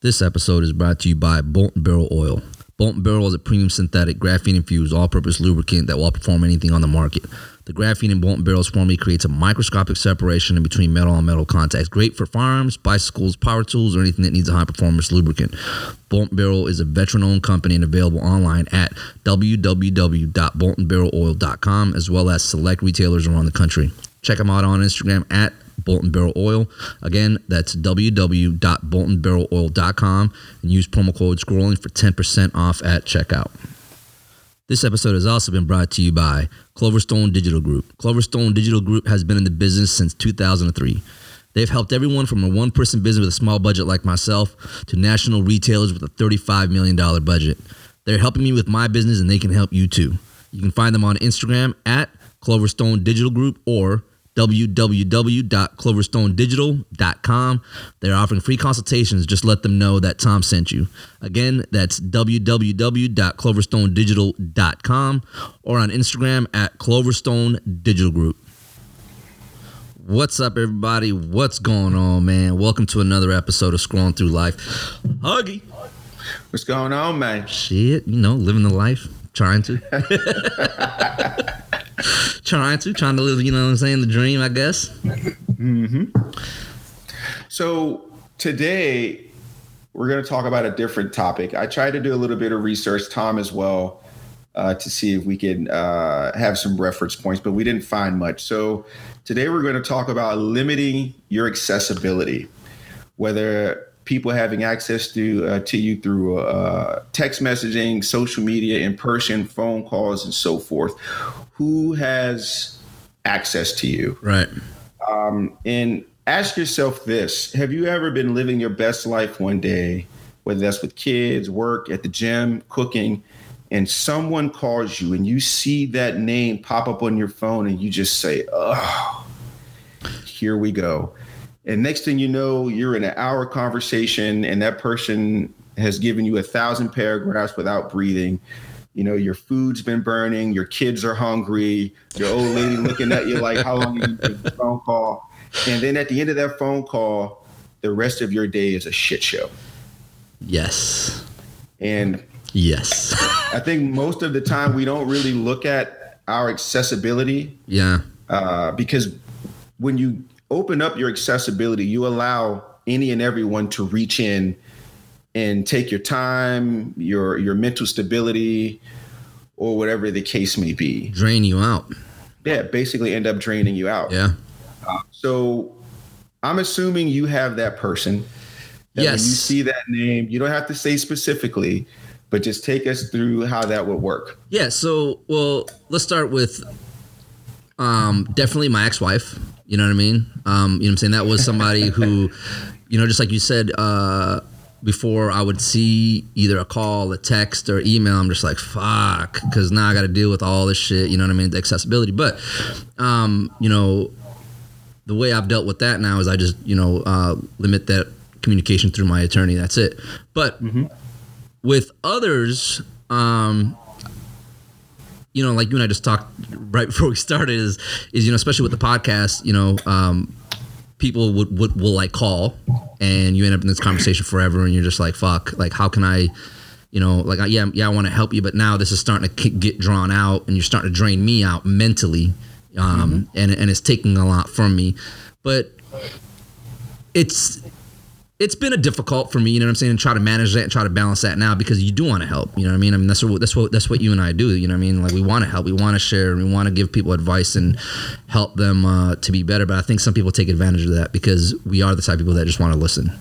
This episode is brought to you by Bolt Barrel Oil. Bolt Barrel is a premium synthetic graphene infused all purpose lubricant that will outperform anything on the market. The graphene in Bolt Barrel's formula creates a microscopic separation in between metal and metal contacts. Great for firearms, bicycles, power tools, or anything that needs a high performance lubricant. Bolt Barrel is a veteran owned company and available online at www.boltandbarreloil.com as well as select retailers around the country. Check them out on Instagram at Bolt and Barrel Oil. Again, that's www.boltandbarreloil.com and use promo code scrolling for 10% off at checkout. This episode has also been brought to you by Cloverstone Digital Group. Cloverstone Digital Group has been in the business since 2003. They've helped everyone from a one person business with a small budget like myself to national retailers with a $35 million budget. They're helping me with my business and they can help you too. You can find them on Instagram at Cloverstone Digital Group or www.cloverstonedigital.com. They're offering free consultations. Just let them know that Tom sent you. Again, that's www.cloverstonedigital.com or on Instagram at Cloverstone Digital Group. What's up, everybody? What's going on, man? Welcome to another episode of Scrolling Through Life. Huggy. What's going on, man? Shit, you know, living the life, trying to. trying to, trying to live, you know what I'm saying, the dream, I guess. Mm-hmm. So today we're going to talk about a different topic. I tried to do a little bit of research, Tom as well, uh, to see if we could uh, have some reference points, but we didn't find much. So today we're going to talk about limiting your accessibility, whether people having access to uh, to you through uh, text messaging, social media, in person, phone calls, and so forth. Who has access to you? Right. Um, and ask yourself this Have you ever been living your best life one day, whether that's with kids, work, at the gym, cooking, and someone calls you and you see that name pop up on your phone and you just say, Oh, here we go. And next thing you know, you're in an hour conversation and that person has given you a thousand paragraphs without breathing. You know, your food's been burning, your kids are hungry, your old lady looking at you like, how long are you take the phone call? And then at the end of that phone call, the rest of your day is a shit show. Yes. And Yes. I think most of the time we don't really look at our accessibility yeah. uh, because when you open up your accessibility, you allow any and everyone to reach in and take your time, your your mental stability, or whatever the case may be. Drain you out. Yeah, basically end up draining you out. Yeah. So I'm assuming you have that person. That Yes. When you see that name, you don't have to say specifically, but just take us through how that would work. Yeah. So, well, let's start with um, definitely my ex wife. You know what I mean? Um, you know what I'm saying? That was somebody who, you know, just like you said, uh, before I would see either a call, a text, or email, I'm just like, fuck, because now I got to deal with all this shit. You know what I mean? The accessibility. But, um, you know, the way I've dealt with that now is I just, you know, uh, limit that communication through my attorney. That's it. But with others, um, you know, like you and I just talked right before we started is, is, you know, especially with the podcast, you know, um, people would, would, will like call and you end up in this conversation forever and you're just like, fuck, like, how can I, you know, like, I- yeah, yeah, I want to help you, but now this is starting to get drawn out and you're starting to drain me out mentally. Um, and, and it's taking a lot from me, but it's, it's been a difficult for me, you know what I'm saying, and try to manage that and try to balance that now because you do want to help, you know what I mean? I mean that's what that's what that's what you and I do, you know what I mean? Like we want to help, we want to share, we want to give people advice and help them uh, to be better. But I think some people take advantage of that because we are the type of people that just want to listen.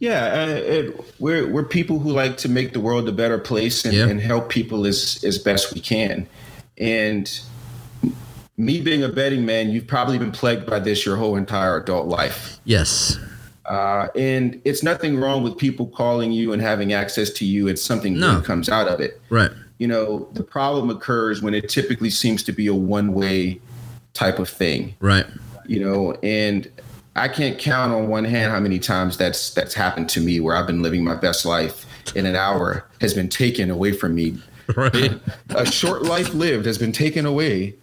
Yeah, uh, it, we're we're people who like to make the world a better place and, Yeah. and help people as as best we can. And me being a betting man, you've probably been plagued by this your whole entire adult life. Yes, Uh, and it's nothing wrong with people calling you and having access to you. It's something No. good comes out of it. right, You know, the problem occurs when it typically seems to be a one way type of thing. right, You know, and I can't count on one hand how many times that's that's happened to me where I've been living my best life in an hour has been taken away from me. right. A short life lived has been taken away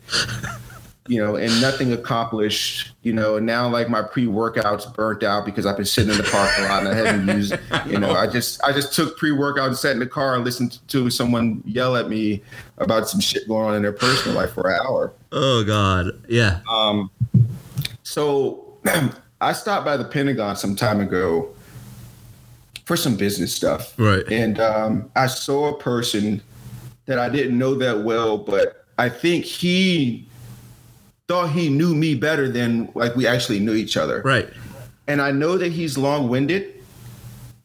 you know, and nothing accomplished, you know, and now like my pre-workouts burnt out because I've been sitting in the parking lot and I haven't used, you know, I just I just took pre-workout and sat in the car and listened to someone yell at me about some shit going on in their personal life for an hour. Oh God. Yeah. Um so I stopped by the Pentagon some time ago for some business stuff. Right. And um, I saw a person that I didn't know that well, but I think he thought he knew me better than like we actually knew each other. Right. And I know that he's long-winded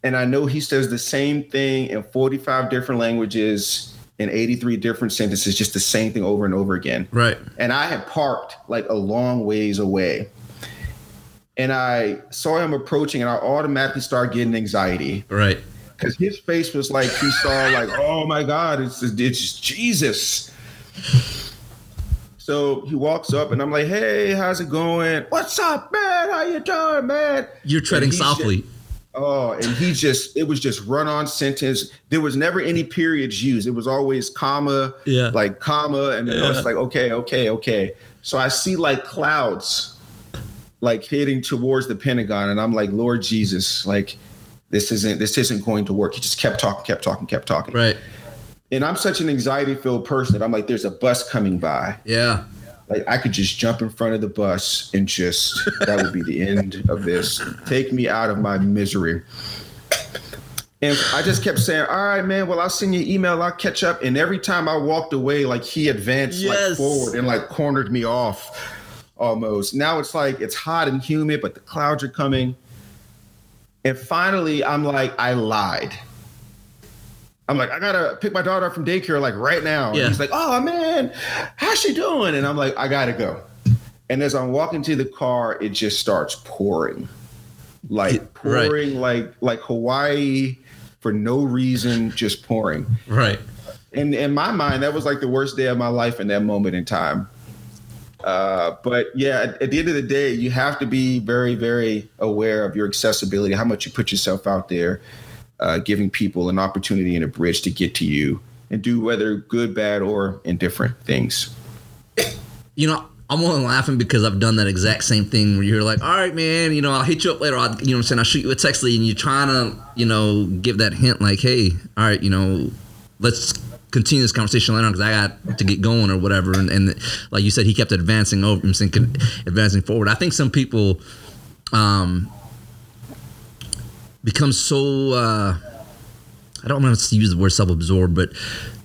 and I know he says the same thing in 45 different languages in 83 different sentences just the same thing over and over again. Right. And I had parked like a long ways away. And I saw him approaching and I automatically started getting anxiety Right. because his face was like he saw like oh my god it's it's jesus so he walks up and i'm like hey how's it going what's up man how you doing man You're treading softly. oh and he just it was just run on sentence there was never any periods used it was always comma Yeah. like comma and then Yeah. it's like okay okay okay so i see like clouds like heading towards the pentagon and i'm like lord jesus like this isn't this isn't going to work he just kept talking kept talking kept talking Right. And i'm such an anxiety filled person that i'm like there's a bus coming by. Yeah. like i could just jump in front of the bus and just that would be the end of this. Take me out of my misery. And i just kept saying all right man well i'll send you an email. I'll catch up. And every time i walked away like he advanced like forward and like cornered me off almost. Now it's like it's hot and humid but the clouds are coming. And finally i'm like i lied I'm like, I gotta pick my daughter up from daycare like right now. Yeah. And he's like, Oh man, how's she doing? And I'm like, I gotta go. And as I'm walking to the car, it just starts pouring. Like Right. pouring like like Hawaii for no reason, just pouring. Right. And in my mind, that was like the worst day of my life in that moment in time. Uh, but yeah, at, at the end of the day, you have to be very, very aware of your accessibility, how much you put yourself out there, uh, giving people an opportunity and a bridge to get to you and do whether good, bad, or indifferent things. You know, I'm only laughing because I've done that exact same thing where you're like, all right, man, you know, I'll hit you up later. I'll, you know what I'm saying? I'll shoot you a text and you're trying to, you know, give that hint like, hey, all right, you know, let's continue this conversation later on because I got to get going or whatever. And, and like you said, he kept advancing over, I'm saying, advancing forward. I think some people um, become so, uh, I don't want to use the word self absorbed, but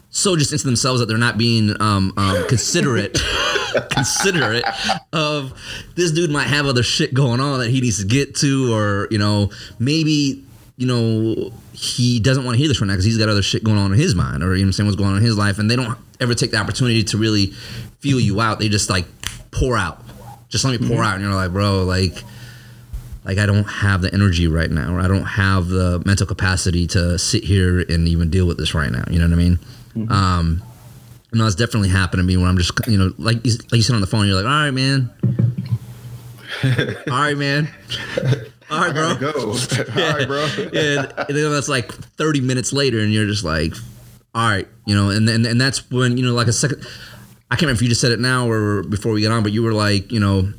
so just into themselves that they're not being um, um, considerate considerate of this dude might have other shit going on that he needs to get to or you know maybe you know he doesn't want to hear this right now because he's got other shit going on in his mind or you know what I'm saying what's going on in his life and they don't ever take the opportunity to really feel you out. They just like pour out. Just let me pour out and you're like bro like like I don't have the energy right now or I don't have the mental capacity to sit here and even deal with this right now you know what I mean um no, it's definitely happened to me where I'm just, you know, like you, like you said on the phone, you're like, all right, man. all right, man. All right, bro. Go. All right, bro. and, and then that's like 30 minutes later, and you're just like, all right, you know, and then and that's when you know, like a second. I can't remember if you just said it now or before we get on, but you were like, you know,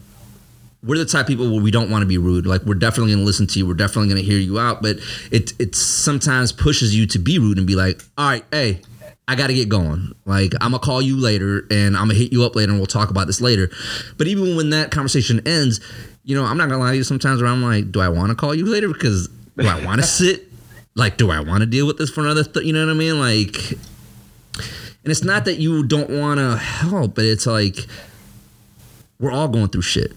we're the type of people where we don't want to be rude. Like we're definitely going to listen to you. We're definitely going to hear you out, but it it sometimes pushes you to be rude and be like, all right, hey. I got to get going. Like, I'm going to call you later and I'm going to hit you up later and we'll talk about this later. But even when that conversation ends, you know, I'm not going to lie to you sometimes where I'm like, do I want to call you later? Because do I want to sit? Like, do I want to deal with this for another, th- you know what I mean? Like, and it's not that you don't want to help, but it's like, we're all going through shit.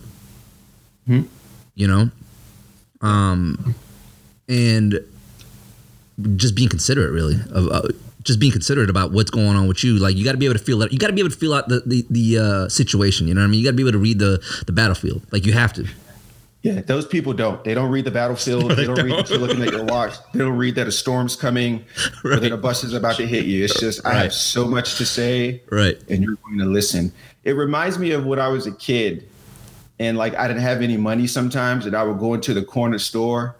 You know? Um, and just being considerate, really, of uh, just being considerate about what's going on with you. Like you got to be able to feel that. You got to be able to feel out the the, the uh, situation. You know what I mean? You got to be able to read the the battlefield. Like you have to. Yeah, those people don't. They don't read the battlefield. They don't read that you're looking at your watch. They don't read that a storm's coming or that a bus is about to hit you. It's just I have so much to say, Right. and you're going to listen. It reminds me of when I was a kid, and like I didn't have any money sometimes, and I would go into the corner store,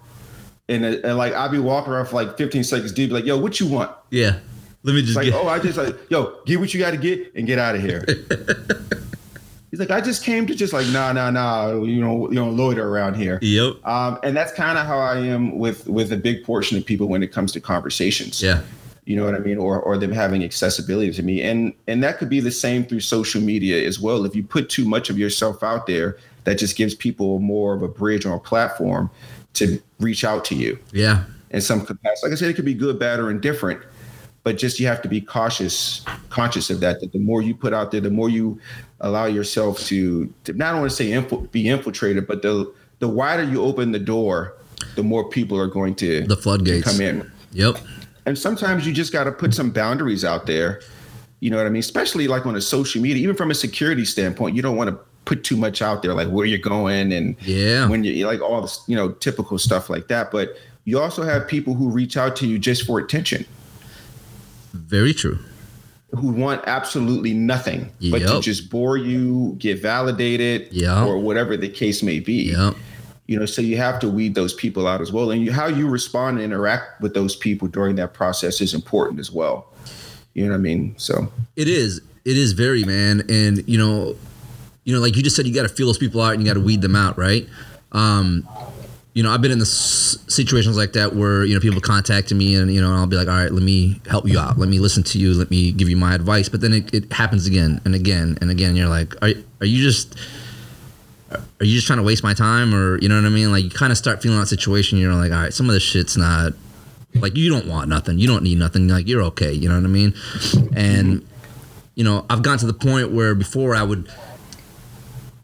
and, uh, and like I'd be walking around for like 15 seconds, dude, be like, "Yo, what you want?" Yeah. Let me just like, get. "Oh, I just like, yo, get what you got to get and get out of here." He's like, I just came to just like, nah, nah, nah, you know, you know, loiter around here. Yep. Um, and that's kind of how I am with with a big portion of people when it comes to conversations. Yeah. You know what I mean? Or or them having accessibility to me. And and that could be the same through social media as well. If you put too much of yourself out there, that just gives people more of a bridge or a platform to reach out to you Yeah. in some capacity. Like I said, it could be good, bad, or indifferent, but just you have to be cautious, conscious of that. That the more you put out there, the more you allow yourself to, to not only say be infiltrated, but the the wider you open the door, the more people are going to The floodgates. come in. Yep. And sometimes you just got to put some boundaries out there. You know what I mean? Especially like on a social media, even from a security standpoint, you don't want to put too much out there, like where you're going and Yeah. when you like all this, you know, typical stuff like that. But you also have people who reach out to you just for attention, Very true. who want absolutely nothing but to just bore you, get validated, Yeah. or whatever the case may be. Yep. You know, so you have to weed those people out as well, and you, how you respond and interact with those people during that process is important as well. You know what I mean? So It is. It is very man, and you know, you know, like you just said, you got to feel those people out and you got to weed them out, right? Um, you know, I've been in the s- situations like that where you know people contacting me and you know I'll be like, all right, let me help you out, let me listen to you, let me give you my advice, but then it, it happens again and again and again. You're like, are are you just are you just trying to waste my time or you know what I mean? Like you kind of start feeling that situation. You're like, all right, some of this shit's not like you don't want nothing, you don't need nothing. Like you're okay, you know what I mean? And you know, I've gotten to the point where before I would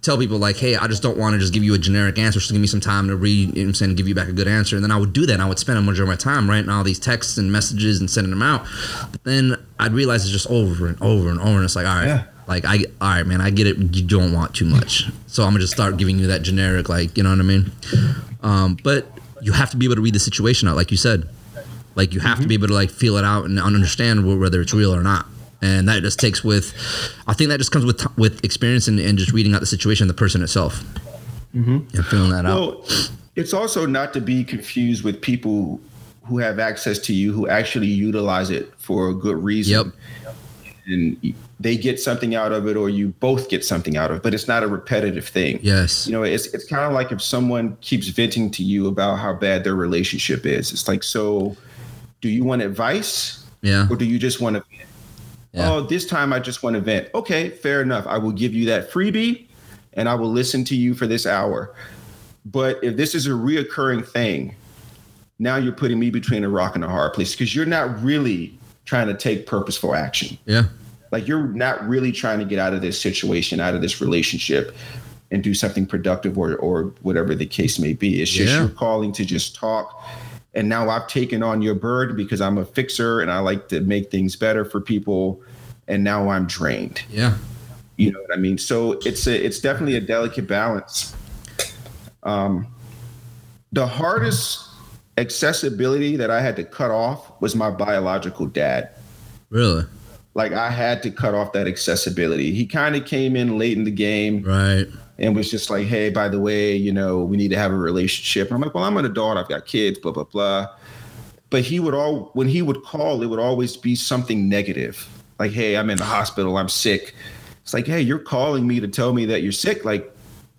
tell people like, "Hey, I just don't want to just give you a generic answer. Just give me some time to read, you know I'm saying, give you back a good answer." And then I would do that. I would spend a majority of my time writing all these texts and messages and sending them out. But then I'd realize it's just over and over and over. And it's like, all right, Yeah. Like I, all right, man, I get it. You don't want too much, so I'm gonna just start giving you that generic, like, you know what I mean? Um, but you have to be able to read the situation out, like you said. Like you have to be able to like feel it out and understand whether it's real or not. And that just takes with, I think that just comes with with experience and, and just reading out the situation, the person itself, and feeling that out. It's also not to be confused with people who have access to you who actually utilize it for a good reason. Yep. And they get something out of it, or you both get something out of it, but it's not a repetitive thing. Yes. You know, it's it's kind of like if someone keeps venting to you about how bad their relationship is. It's like, so do you want advice Yeah. or do you just want to vent? Yeah. Oh, this time I just want to vent. Okay, fair enough. I will give you that freebie and I will listen to you for this hour. But if this is a reoccurring thing, now you're putting me between a rock and a hard place because you're not really trying to take purposeful action. Yeah. Like you're not really trying to get out of this situation, out of this relationship and do something productive or or whatever the case may be. It's just Yeah. you're calling to just talk. And now I've taken on your bird because I'm a fixer and I like to make things better for people. And now I'm drained. Yeah. You know what I mean? So it's a it's definitely a delicate balance. Um, the hardest accessibility that I had to cut off was my biological dad Really. like I had to cut off that accessibility. He kind of came in late in the game Right. and was just like, "Hey, by the way, you know, we need to have a relationship." And I'm like, "Well, I'm an adult. I've got kids. Blah blah blah." But he would all when he would call, it would always be something negative, like, "Hey, I'm in the hospital. I'm sick." It's like, "Hey, you're calling me to tell me that you're sick. Like,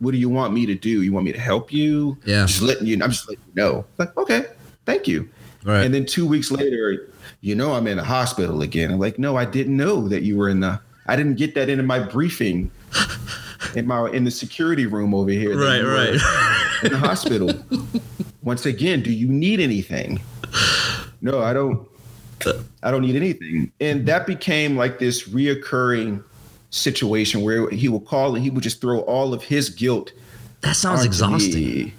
what do you want me to do? You want me to help you? Yeah. just letting you. I'm just letting you know. Like, okay, thank you." Right. And then two weeks later, you know, I'm in the hospital again. I'm like, no, I didn't know that you were in the. I didn't get that into my briefing in my in the security room over here. Right, right. In the hospital. Once again, do you need anything? No, I don't. I don't need anything. And that became like this reoccurring situation where he would call and he would just throw all of his guilt that sounds exhausting. me.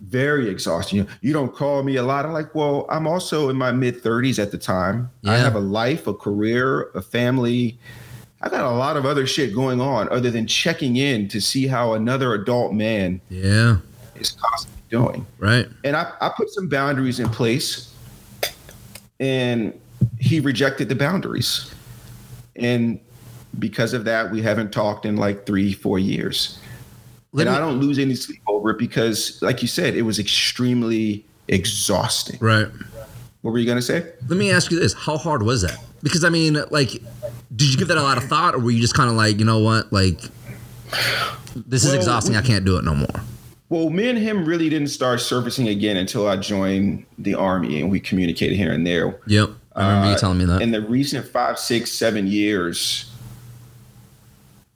Very exhausting. You, you don't call me a lot. I'm like, well, I'm also in my mid 30s at the time. Oh, I have a life, a career, a family. I got a lot of other shit going on other than checking in to see how another adult man Yeah. is constantly doing. Right. And I, I put some boundaries in place and he rejected the boundaries. And because of that, we haven't talked in like three, four years Let and me- I don't lose any sleep over it because, like you said, it was extremely exhausting. right. What were you gonna say? Let me ask you this: How hard was that? Because I mean, like, did you give that a lot of thought, or were you just kind of like, you know what, like, This is Well, exhausting. I can't do it no more. Well, me and him really didn't start surfacing again until I joined the army and we communicated here and there. Yep. I remember you Uh, telling me that. In the recent five, six, seven years,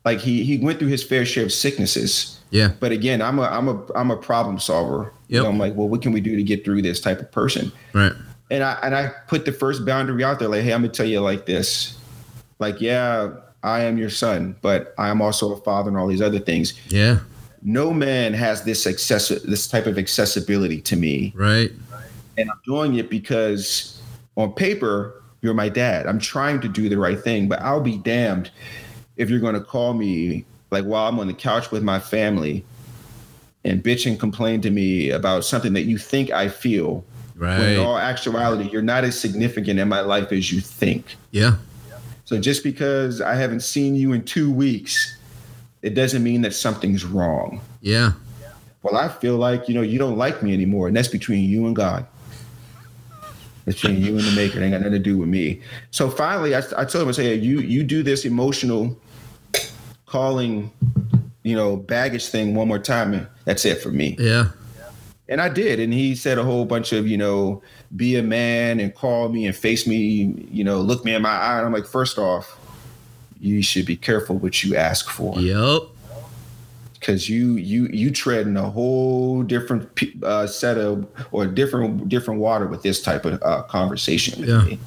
like he he went through his fair share of sicknesses. yeah. But again, I'm a I'm a I'm a problem solver. You Yep. know, I'm like, well, what can we do to get through this type of person? Right. And I and I put the first boundary out there, like, hey, I'm gonna tell you like this. Like, yeah, I am your son, but I am also a father and all these other things. Yeah. No man has this access this type of accessibility to me. Right. And I'm doing it because on paper, you're my dad. I'm trying to do the right thing, but I'll be damned if you're gonna call me like while I'm on the couch with my family and bitch and complain to me about something that you think I feel when in Right. all actuality, you're not as significant in my life as you think. Yeah. So just because I haven't seen you in two weeks, it doesn't mean that something's wrong. Yeah. Well, I feel like, you know, you don't like me anymore, and that's between you and God. It's between you and the maker. It ain't got nothing to do with me. So finally, I, I told him, I said, you, you do this emotional calling, you know, baggage thing one more time, and that's it for me. Yeah. And I did. And he said a whole bunch of, you know, be a man and call me and face me, you know, look me in my eye. And I'm like, first off, you should be careful what you ask for Yep. Because you you you tread in a whole different uh, set of or different different water with this type of uh, conversation with Yeah. me.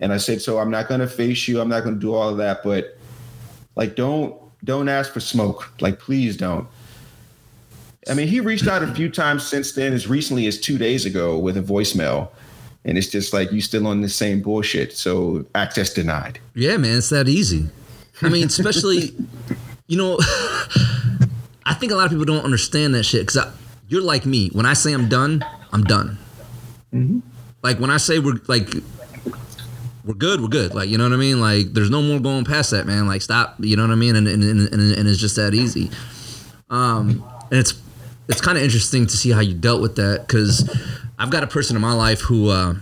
And I said, so I'm not going to face you. I'm not going to do all of that, but like, don't don't ask for smoke. Like, please don't. I mean, he reached out a few times since then, as recently as two days ago with a voicemail. And it's just like you still on the same bullshit. So access denied. Yeah, man, it's that easy. I mean, especially, you know, I think a lot of people don't understand that shit because you're like me. When I say I'm done, I'm done. Like when I say we're like we're good, we're good. Like you know what I mean. Like there's no more going past that, man. Like stop. You know what I mean? And and and, and, and it's just that easy. Um, and it's it's kind of interesting to see how you dealt with that because I've got a person in my life who. Uh,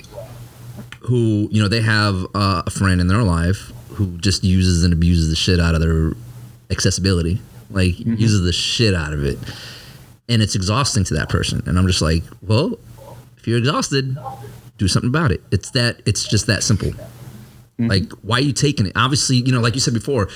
who you know they have uh, a friend in their life who just uses and abuses the shit out of their accessibility like mm-hmm. uses the shit out of it. And it's exhausting to that person. And i'm just like well if you're exhausted do something about it. It's that it's just that simple. Mm-hmm. Like why are you taking it? Obviously you know like you said before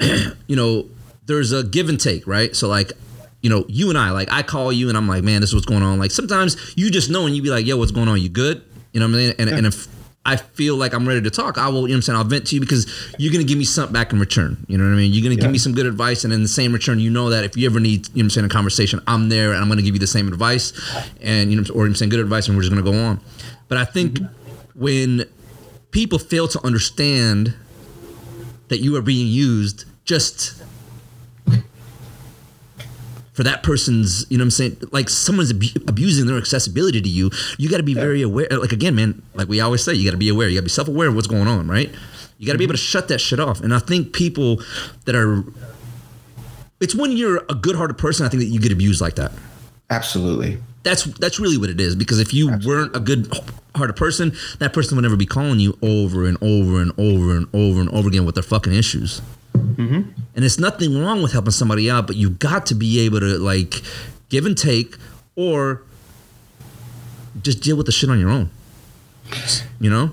you know there's a give and take right? So like you know you and i like i call you and i'm like man this is what's going on. Like sometimes you just know and you be like yo what's going on? You good? You know what i mean? And, and if I feel like I'm ready to talk. I will, you know what I'm saying? I'll vent to you because you're going to give me something back in return. You know what I mean? You're going to give me some good advice. And in the same return, you know that if you ever need, you know what I'm saying, a conversation, I'm there and I'm going to give you the same advice and, you know, or I'm saying good advice and we're just going to go on. But I think mm-hmm. when people fail to understand that you are being used just for that person's, you know what I'm saying? Like someone's abu- abusing their accessibility to you. You got to be very aware. Like again, man, like we always say, you got to be aware. You got to be self aware of what's going on, right? You got to be mm-hmm. able to shut that shit off. And I think people that are, it's when you're a good hearted person, I think that you get abused like that. Absolutely. That's that's really what it is. Because if you weren't a good hearted person, that person would never be calling you over and over and over and over and over again with their fucking issues. Mm-hmm. And it's nothing wrong with helping somebody out, but you got to be able to like give and take, or just deal with the shit on your own. You know?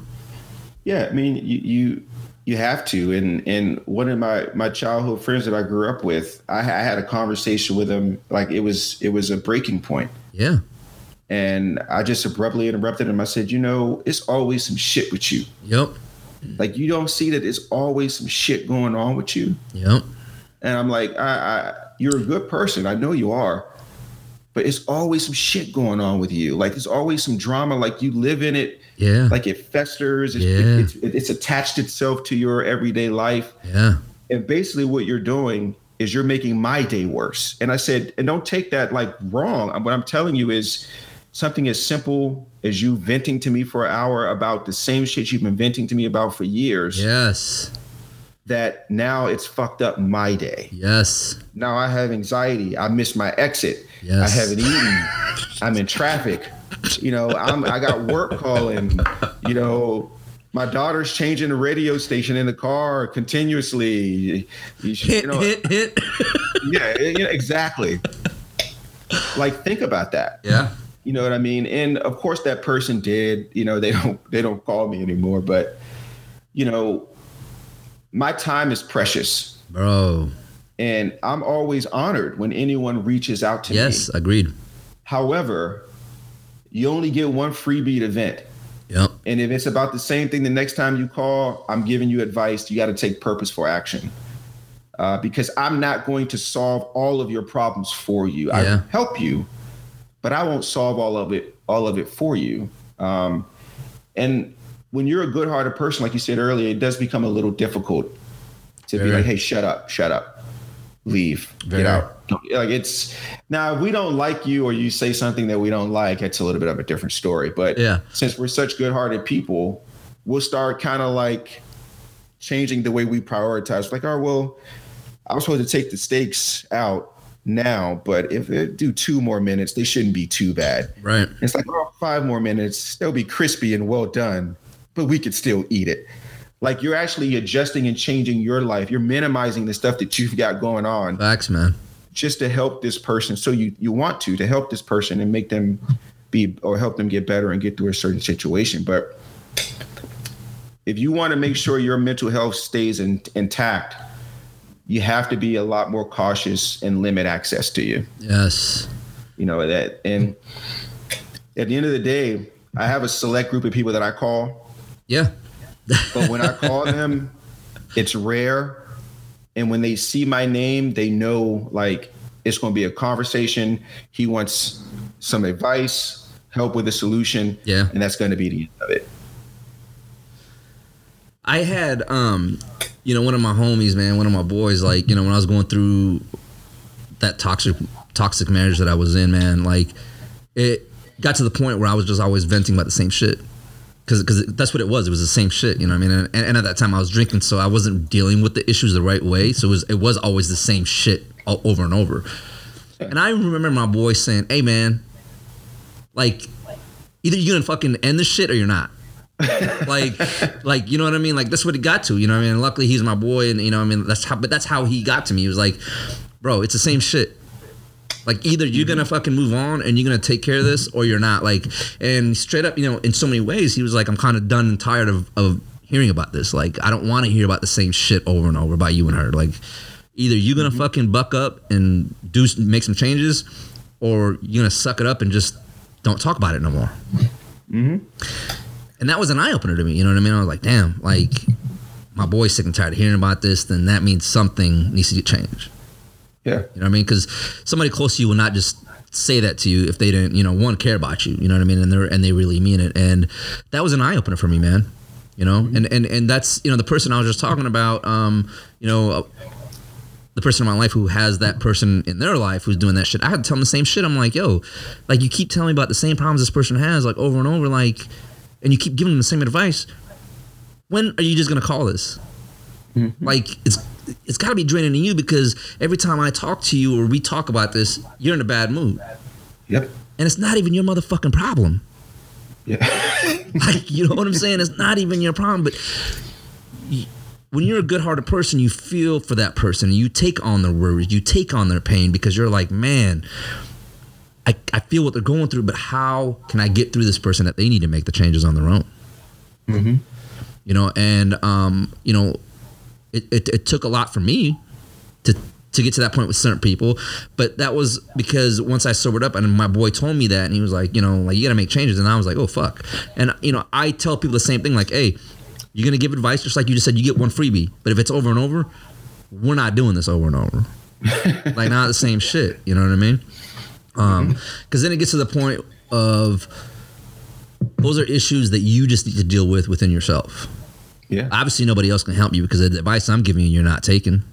Yeah, I mean, you you you have to. And and one of my my childhood friends that I grew up with, I, I had a conversation with him. Like it was it was a breaking point, Yeah. and I just abruptly interrupted him. I said, you know, it's always some shit with you. Yep. Like you don't see that it's always some shit going on with you. Yep. And I'm like, I, I you're a good person. I know you are. But it's always some shit going on with you. Like there's always some drama. Like you live in it. Yeah. Like it festers. It's, Yeah. it's, it's attached itself to your everyday life. yeah. And basically, what you're doing is you're making my day worse. And I said, and don't take that like wrong. What I'm telling you is something as simple as you venting to me for an hour about the same shit you've been venting to me about for years. Yes. That now it's fucked up my day. Yes. Now I have anxiety. I missed my exit. Yes. I haven't eaten. I'm in traffic. You know, I'm I got work calling, you know, my daughter's changing the radio station in the car continuously. You, should, Hit, you know, hit, hit. yeah, yeah, exactly. like think about that. Yeah. You know what I mean? And of course that person did, you know, they don't they don't call me anymore, but you know, my time is precious. Bro. And I'm always honored when anyone reaches out to me. Yes, agreed. However, you only get one freebie event. Yep. And if it's about the same thing the next time you call, I'm giving you advice. You got to take purposeful action. Uh, because I'm not going to solve all of your problems for you. Yeah. I help you, but I won't solve all of it all of it for you. Um, and when you're a good-hearted person, like you said earlier, it does become a little difficult to be like, "Hey, shut up, shut up, leave, Very. get out." Like it's now, if we don't like you, or you say something that we don't like. It's a little bit of a different story. But Yeah. since we're such good-hearted people, we'll start kind of like changing the way we prioritize. Like, oh well, I was supposed to take the steaks out now, but if they do two more minutes, they shouldn't be too bad. Right. It's like, oh, five more minutes, they'll be crispy and well done, but we could still eat it. Like you're actually adjusting and changing your life. You're minimizing the stuff that you've got going on Facts, man. just to help this person. So you you want to to help this person and make them be or help them get better and get through a certain situation. But if you want to make sure your mental health stays in, intact, you have to be a lot more cautious and limit access to you. Yes. You know that and at the end of the day, I have a select group of people that I call, Yeah. but when I call them, it's rare. And when they see my name, they know like it's going to be a conversation. He wants some advice, help with a solution. Yeah. And that's going to be the end of it. I had um you know one of my homies, man, one of my boys like, you know, when I was going through that toxic toxic marriage that I was in, man, like it got to the point where I was just always venting about the same shit. Cause, Cause that's what it was. It was the same shit, you know what I mean? And, and at that time I was drinking, so I wasn't dealing with the issues the right way. So it was, it was always the same shit o- over and over. And I remember my boy saying, Hey man, like either you're gonna fucking end this shit or you're not like like you know what i mean? Like that's what it got to you know what i mean? Luckily he's my boy and you know what i mean? That's how but that's how he got to me. He was like bro it's the same shit. Like either you're gonna mm-hmm. fucking move on and you're gonna take care of this or you're not. Like and straight up you know in so many ways he was like i'm kind of done and tired of of hearing about this. Like i don't want to hear about the same shit over and over about you and her. Like either you're gonna mm-hmm. fucking buck up and do make some changes or you're gonna suck it up and just don't talk about it no more mm-hmm. And that was an eye opener to me. You know what I mean? I was like, damn, like my boy's sick and tired of hearing about this. Then that means something needs to get changed. Yeah. You know what I mean? Because somebody close to you will not just say that to you if they didn't, you know, one care about you. You know what I mean? And they and they really mean it. And that was an eye opener for me, man. You know, and and and that's you know the person I was just talking about. Um, you know. Uh, the person in my life who has that person in their life who's doing that shit, I had to tell them the same shit. I'm like, yo, like you keep telling me about the same problems this person has, like over and over, like, and you keep giving them the same advice. When are you just gonna call this? Mm-hmm. Like it's it's got to be draining to you because every time I talk to you or we talk about this, you're in a bad mood, Yep. and it's not even your motherfucking problem. Yeah. Like you know what I'm saying? It's not even your problem, but. you- when you're a good-hearted person, you feel for that person. You take on their worries, you take on their pain because you're like, man, I, I feel what they're going through, but how can I get through this person that they need to make the changes on their own? You know, and um, you know, it, it, it took a lot for me to to get to that point with certain people, but that was because once I sobered up and my boy told me that, and he was like, you know, like you got to make changes, and I was like, oh fuck, and you know, I tell people the same thing, like, hey, you're gonna give advice just like you just said, you get one freebie, but if it's over and over, we're not doing this over and over, like not the same shit, you know what I mean? Um, because then it gets to the point of those are issues that you just need to deal with within yourself Yeah. obviously nobody else can help you because the advice I'm giving you, you're not taking.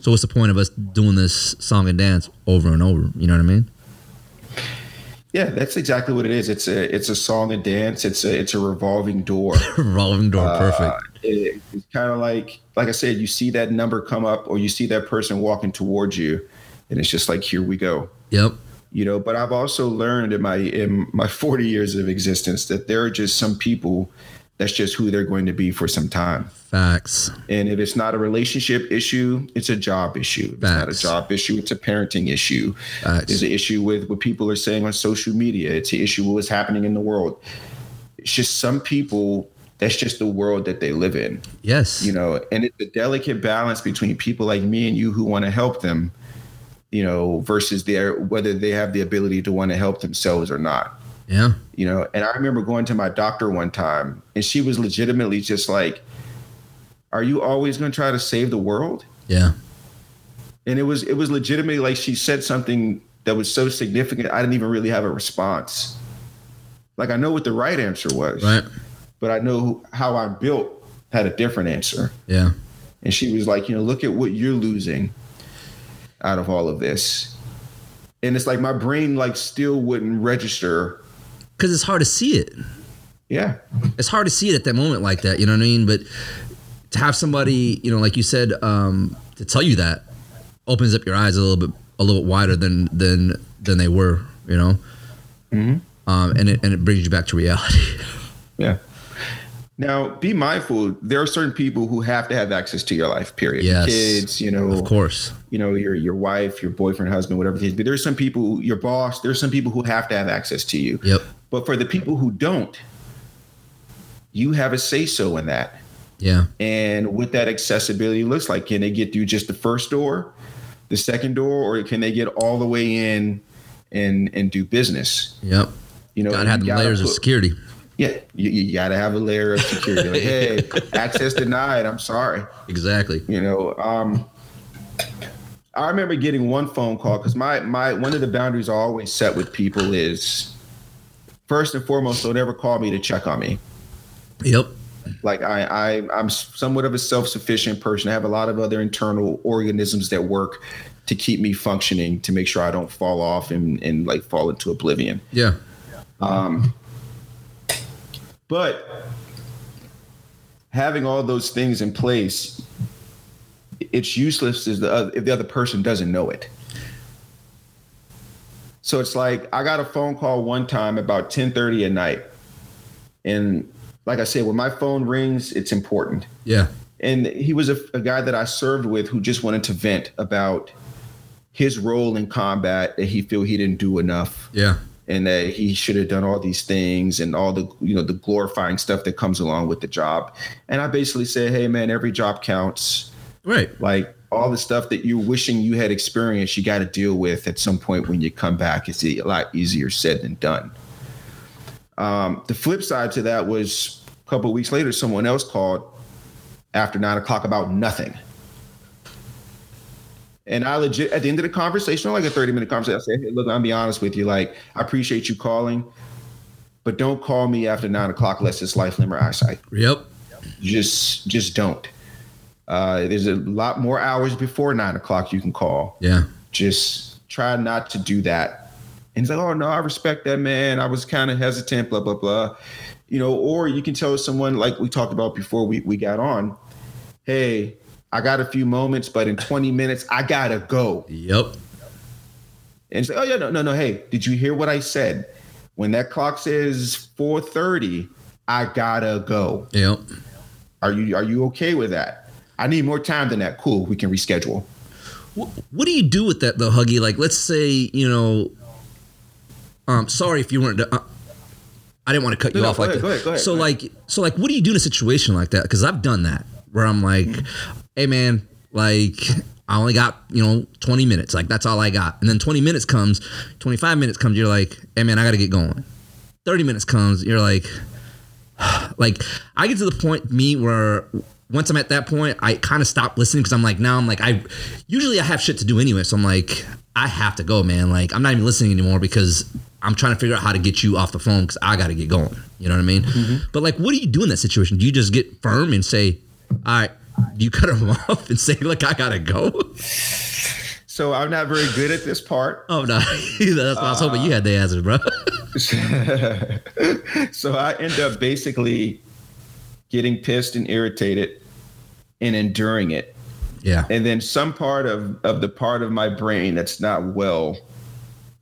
So what's the point of us doing this song and dance over and over? You know what I mean? Yeah, that's exactly what it is. It's a it's a song and dance. It's a it's a revolving door. Revolving door, perfect. Uh, it- it's kind of like like I said, you see that number come up or you see that person walking towards you, and it's just like here we go. Yep. You know, but I've also learned in my in my 40 years of existence that there are just some people that's just who they're going to be for some time. Facts. And if it's not a relationship issue, it's a job issue. If it's not a job issue, it's a parenting issue. Facts. There's an issue with what people are saying on social media. It's an issue with what's happening in the world. It's just some people, that's just the world that they live in, Yes. you know, and it's a delicate balance between people like me and you who want to help them, you know, versus their whether they have the ability to want to help themselves or not Yeah. you know and i remember going to my doctor one time and she was legitimately just like are you always going to try to save the world Yeah. and it was it was legitimately like she said something that was so significant i didn't even really have a response like i know what the right answer was Right. but i know how i'm built had a different answer Yeah. and she was like you know look at what you're losing out of all of this and it's like my brain like still wouldn't register Because it's hard to see it. yeah It's hard to see it at that moment like that. You know what I mean? But to have somebody, you know, like you said, um, to tell you that opens up your eyes a little bit, a little bit wider than than than they were. You know. Mhm. Um, and it and it brings you back to reality. Yeah. Now, be mindful. There are certain people who have to have access to your life. Period. Yes. Kids, you know, of course. you know, your your wife, your boyfriend, husband, whatever it is. But there's some people, your boss. There's some people who have to have access to you. Yep. But for the people who don't, you have a say so in that. Yeah. And what that accessibility looks like. Can they get through just the first door, the second door, or can they get all the way in and and do business? Yep. You know, Gotta have the layers of security. Yeah, you, you got to have a layer of security. Like, hey, access denied. I'm sorry. Exactly. You know, um, I remember getting one phone call because my my one of the boundaries I always set with people is first and foremost, don't ever call me to check on me. Yep. Like I, I I'm somewhat of a self sufficient person. I have a lot of other internal organisms that work to keep me functioning to make sure I don't fall off and and like fall into oblivion. Yeah. Um, but having all those things in place, it's useless as the other, if the other person doesn't know it. So it's like I got a phone call one time about 10:30 at night. And like I said, when my phone rings, it's important. Yeah. And he was a, a guy that I served with who just wanted to vent about his role in combat that he feel he didn't do enough Yeah. And that he should have done all these things and all the you know the glorifying stuff that comes along with the job. And i basically said hey man every job counts. Right. like all the stuff that you're wishing you had experienced you got to deal with at some point when you come back. It's a lot easier said than done. Um, the flip side to that was a couple of weeks later someone else called after nine o'clock about nothing and I legit at the end of the conversation, like a 30 minute conversation, I said, Hey, look, I'll be honest with you. Like, I appreciate you calling, but don't call me after nine o'clock unless it's life, limb, or eyesight. Yep. Just just don't. Uh, there's a lot more hours before nine o'clock you can call. Yeah. Just try not to do that. And he's like, Oh no, I respect that man. I was kind of hesitant, blah, blah, blah. You know, or you can tell someone like we talked about before we, we got on, hey, I got a few moments, but in 20 minutes, I gotta go. Yep. And say, oh yeah, no, no, no. Hey, did you hear what I said? When that clock says 4:30, I gotta go. Yep. Are you are you okay with that? I need more time than that. Cool, we can reschedule. What, what do you do with that though, Huggy? Like, let's say you know. Um, sorry if you weren't. Uh, I didn't want to cut you No, off like ahead, that. go ahead, go ahead, so like, so like, what do you do in a situation like that? Because I've done that where I'm like, hey man, like I only got you know 20 minutes. Like that's all I got. And then 20 minutes comes, 25 minutes comes. You're like, hey man, I got to get going. 30 minutes comes. You're like, like I get to the point me where once I'm at that point, I kind of stop listening because I'm like, now I'm like, I usually I have shit to do anyway, so I'm like, I have to go, man. Like I'm not even listening anymore because I'm trying to figure out how to get you off the phone because I got to get going. You know what I mean? Mm-hmm. But like, what do you do in that situation? Do you just get firm and say, all right? You cut them off and say, look, I gotta go? So I'm not very good at this part. Oh no, that's what I was hoping you had the answer, bro. so I end up basically getting pissed and irritated and enduring it. yeah, And then some part of, of the part of my brain that's not well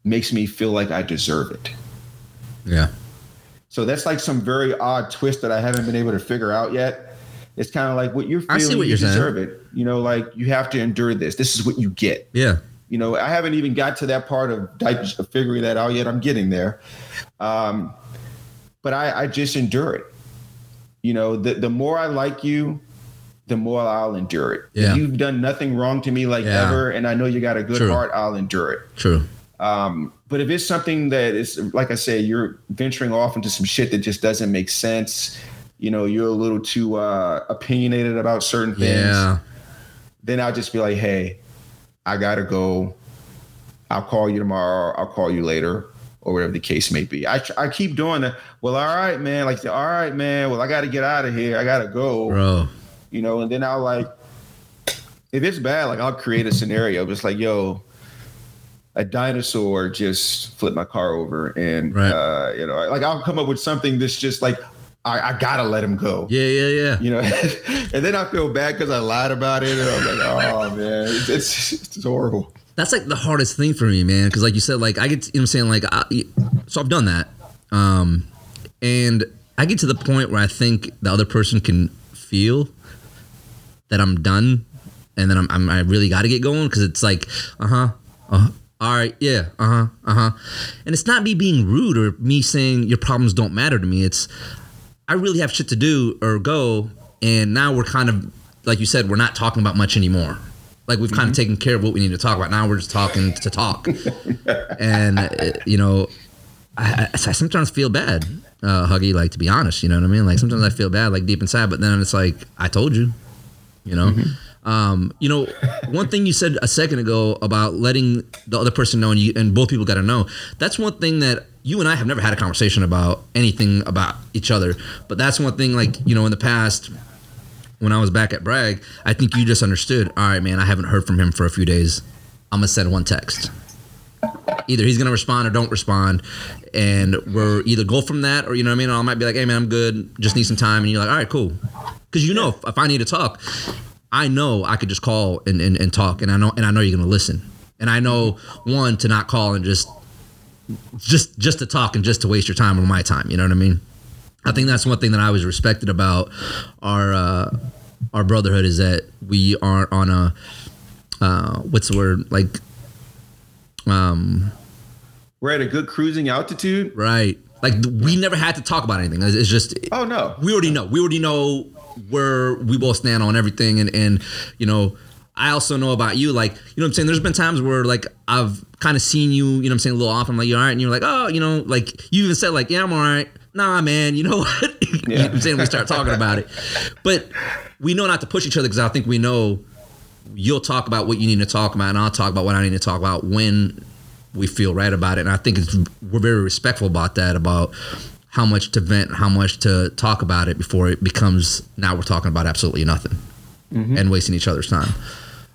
makes me feel like I deserve it. yeah, So that's like some very odd twist that I haven't been able to figure out yet. It's kind of like what you're feeling. I see what you you're saying. deserve it. You know, like you have to endure this. This is what you get. Yeah. You know, I haven't even got to that part of of figuring that out yet. I'm getting there. Um, but I, I just endure it. You know, the, the more I like you, the more I'll endure it. Yeah. If you've done nothing wrong to me like Yeah. ever, and I know you got a good True. heart, I'll endure it. True. Um, but if it's something that is, like I say, you're venturing off into some shit that just doesn't make sense, you know, you're a little too uh, opinionated about certain things, Yeah. then I'll just be like, hey, I gotta go. I'll call you tomorrow. I'll call you later, or whatever the case may be. I, I keep doing that. Well, all right, man. Like, all right, man. Well, I got to get out of here. I got to go. Bro. You know, and then I'll like, if it's bad, like I'll create a scenario. Just like, yo, a dinosaur just flipped my car over, and Right. uh, you know, like I'll come up with something that's just like, I, I gotta let him go. Yeah, yeah, yeah. You know, and then I feel bad because I lied about it, and I'm like, oh man, it's, it's, it's horrible. That's like the hardest thing for me, man. Because like you said, like I get, to, you know, what I'm saying, like, I, so I've done that, um, and I get to the point where I think the other person can feel that I'm done, and then I'm, I'm I really got to get going because it's like, uh huh, uh, huh all right, yeah, uh huh, uh huh, and it's not me being rude or me saying your problems don't matter to me. It's I really have shit to do or go, and now we're kind of like you said, we're not talking about much anymore. Like we've kind of taken care of what we need to talk about. Now we're just talking to talk, and uh, you know, I, I, I sometimes feel bad, uh, Huggy. Like to be honest, you know what I mean. Like sometimes I feel bad, like deep inside, but then it's like I told you, you know. Um, you know, one thing you said a second ago about letting the other person know, and, you, and both people got to know. That's one thing that you and I have never had a conversation about anything about each other. But that's one thing, like you know, in the past, when I was back at Bragg, I think you just understood. All right, man, I haven't heard from him for a few days. I'm gonna send one text. Either he's gonna respond or don't respond, and we're either go from that or you know what I mean. Or I might be like, hey man, I'm good. Just need some time, and you're like, all right, cool. Because you know, if, if I need to talk, I know I could just call and, and, and talk, and I know and I know you're gonna listen, and I know one to not call and just just just to talk and just to waste your time or my time. You know what I mean? I think that's one thing that I always respected about our uh, our brotherhood is that we aren't on a uh, what's the word like um We're at a good cruising altitude. right like we never had to talk about anything. It's it's just Oh no, we already know. We already know where we both stand on everything, and and you know, I also know about you. Like, you know, what I'm saying. There's been times where like I've kind of seen you. You know, what I'm saying a little off. I'm like, you all right? And you're like, oh, you know, like you even said like, yeah, I'm all right. Nah, man. You know what? you know what I'm saying we start talking about it, but we know not to push each other because I think we know you'll talk about what you need to talk about, and I'll talk about what I need to talk about when we feel right about it. And I think it's we're very respectful about that about how much to vent, how much to talk about it before it becomes now we're talking about absolutely nothing and wasting each other's time.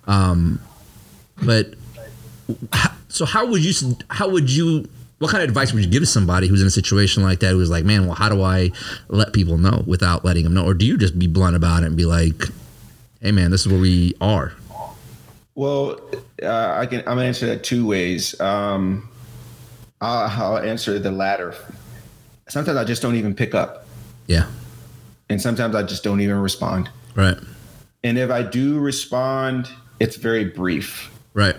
Um, but so how would you how would you what kind of advice would you give to somebody who's in a situation like that who's like, man, well, how do I let people know without letting them know, or do you just be blunt about it and be like, hey, man, this is where we are? Well, uh, I can. I'm gonna answer that two ways. Um, I'll, I'll answer the latter. Sometimes I just don't even pick up, Yeah, and sometimes I just don't even respond. right, And if I do respond, it's very brief right,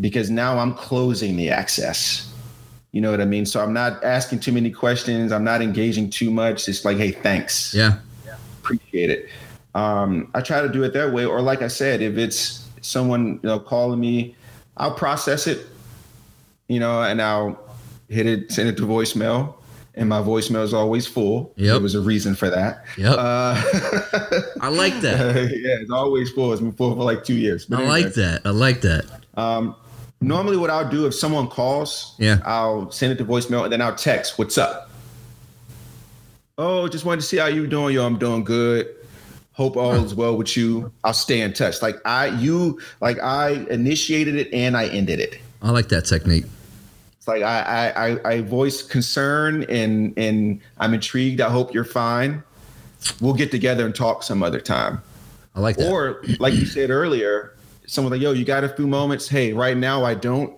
because now I'm closing the access. You know what I mean? So I'm not asking too many questions. I'm not engaging too much. It's like, hey, thanks. yeah, appreciate it. Um, I try to do it that way, or like I said, if it's someone you know calling me, I'll process it, you know, and I'll hit it, send it to voicemail, and my voicemail is always full. Yep. There was a reason for that. Yep. Uh, I like that. yeah, it's always full. It's been full for like two years. But I anyway. like that. I like that. Um, normally, what I'll do if someone calls, Yeah. I'll send it to voicemail and then I'll text, "What's up?" Oh, just wanted to see how you doing. Yo, I'm doing good. Hope all is well with you. I'll stay in touch. Like I, you, like I initiated it and I ended it. I like that technique. It's like I, I, I, I voice concern and and I'm intrigued. I hope you're fine. We'll get together and talk some other time. I like that. Or like you said earlier, someone's like, yo, you got a few moments? Hey, right now I don't,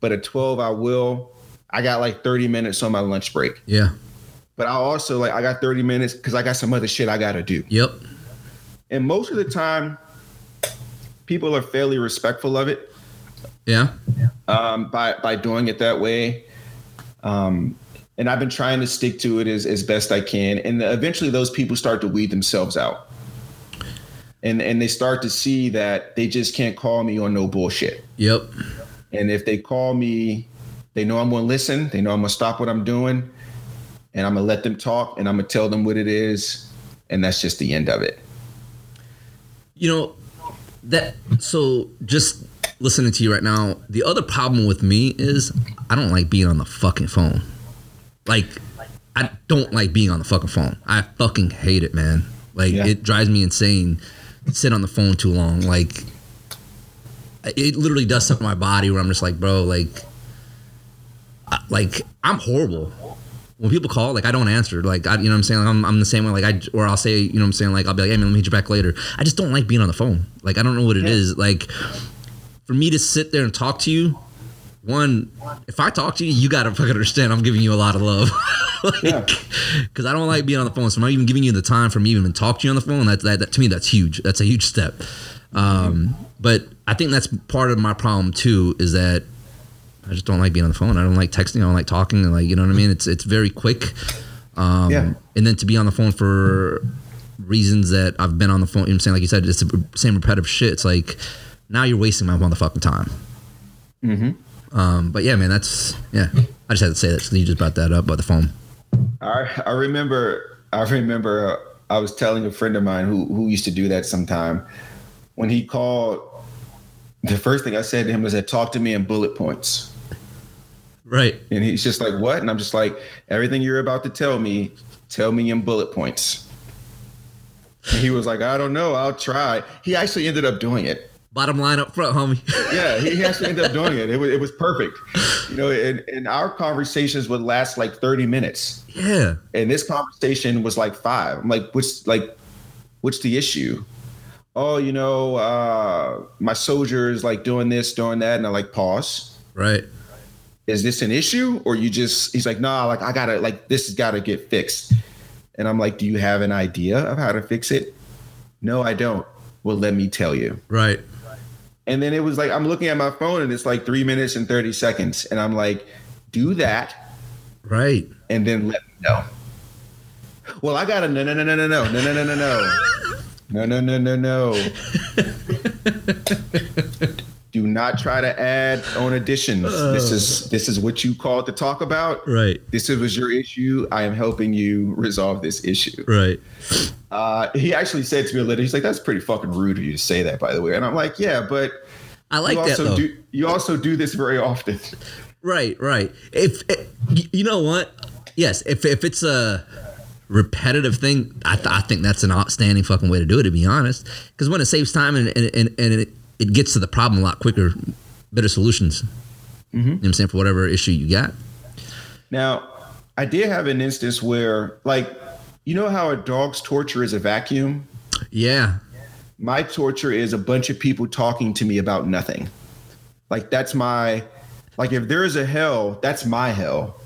but at 12 I will. I got like 30 minutes on my lunch break. yeah, but I also like I got 30 minutes because I got some other shit I gotta do. Yep. And most of the time, people are fairly respectful of it Yeah. um, by by doing it that way. Um, and I've been trying to stick to it as, as best I can. And eventually, those people start to weed themselves out, and and they start to see that they just can't call me on no bullshit. Yep. And if they call me, they know I'm gonna listen. They know I'm gonna stop what I'm doing, and I'm gonna let them talk, and I'm gonna tell them what it is, and that's just the end of it. You know that. So just listening to you right now, the other problem with me is I don't like being on the fucking phone. Like I don't like being on the fucking phone. I fucking hate it, man. Like Yeah. it drives me insane. Sit on the phone too long. Like it literally does something to my body where I'm just like, bro, like, I- like I'm horrible. When people call, like I don't answer. Like I, you know what I'm saying. Like, I'm, I'm the same way. Like I, or I'll say, you know what I'm saying. Like I'll be like, hey man, let me hit you back later. I just don't like being on the phone. Like I don't know what it Yeah. is. Like for me to sit there and talk to you, one, if I talk to you, you gotta fucking understand I'm giving you a lot of love. like, Yeah. Cause I don't like being on the phone. So I'm not even giving you the time for me to even talk to you on the phone. That, that, that to me, that's huge. That's a huge step. Um, but I think that's part of my problem too, is that I just don't like being on the phone. I don't like texting. I don't like talking. And like, you know what I mean? It's, it's very quick. Um, Yeah. and then to be on the phone for reasons that I've been on the phone, you know what I'm saying? Like you said, it's the same repetitive shit. It's like, now you're wasting my motherfucking time. Mm-hmm. Um, but yeah, man, that's yeah. I just had to say that. So you just brought that up by the phone. I I remember I remember uh, I was telling a friend of mine who who used to do that sometime when he called. The first thing I said to him was that talk to me in bullet points. Right. And he's just like, what? And I'm just like, everything you're about to tell me, tell me in bullet points. And he was like, I don't know, I'll try. He actually ended up doing it. Bottom line up front, homie. Yeah, he, he actually ended up doing it. It was, it was perfect. You know, and, and our conversations would last like 30 minutes. yeah. And this conversation was like five. I'm like, what's like, what's the issue? Oh, you know, uh, my soldier is like doing this, doing that. And I like pause. Right. is this an issue or you just he's like nah like i gotta like this has gotta get fixed and i'm like do you have an idea of how to fix it no i don't well let me tell you Right. And then it was like i'm looking at my phone and it's like three minutes and 30 seconds and i'm like do that Right. and then let me know well i gotta no no no no no no no no no no no no no no no no do not try to add on additions this is this is what you called to talk about Right. this was your issue. I am helping you resolve this issue. Right. Uh, he actually said to me later, he's like, "That's pretty fucking rude of you to say that." By the way, and I'm like, "Yeah, but I like you that also though. do you also do this very often." Right, right. If, if you know what, yes, if if it's a repetitive thing, I, th- I think that's an outstanding fucking way to do it. To be honest, because when it saves time and and, and, and it, it gets to the problem a lot quicker, better solutions. Mm-hmm. You know what I'm saying for whatever issue you got. Now, I did have an instance where, like, you know how a dog's torture is a vacuum. Yeah, My torture is a bunch of people talking to me about nothing. Like that's my, like if there is a hell, that's my hell.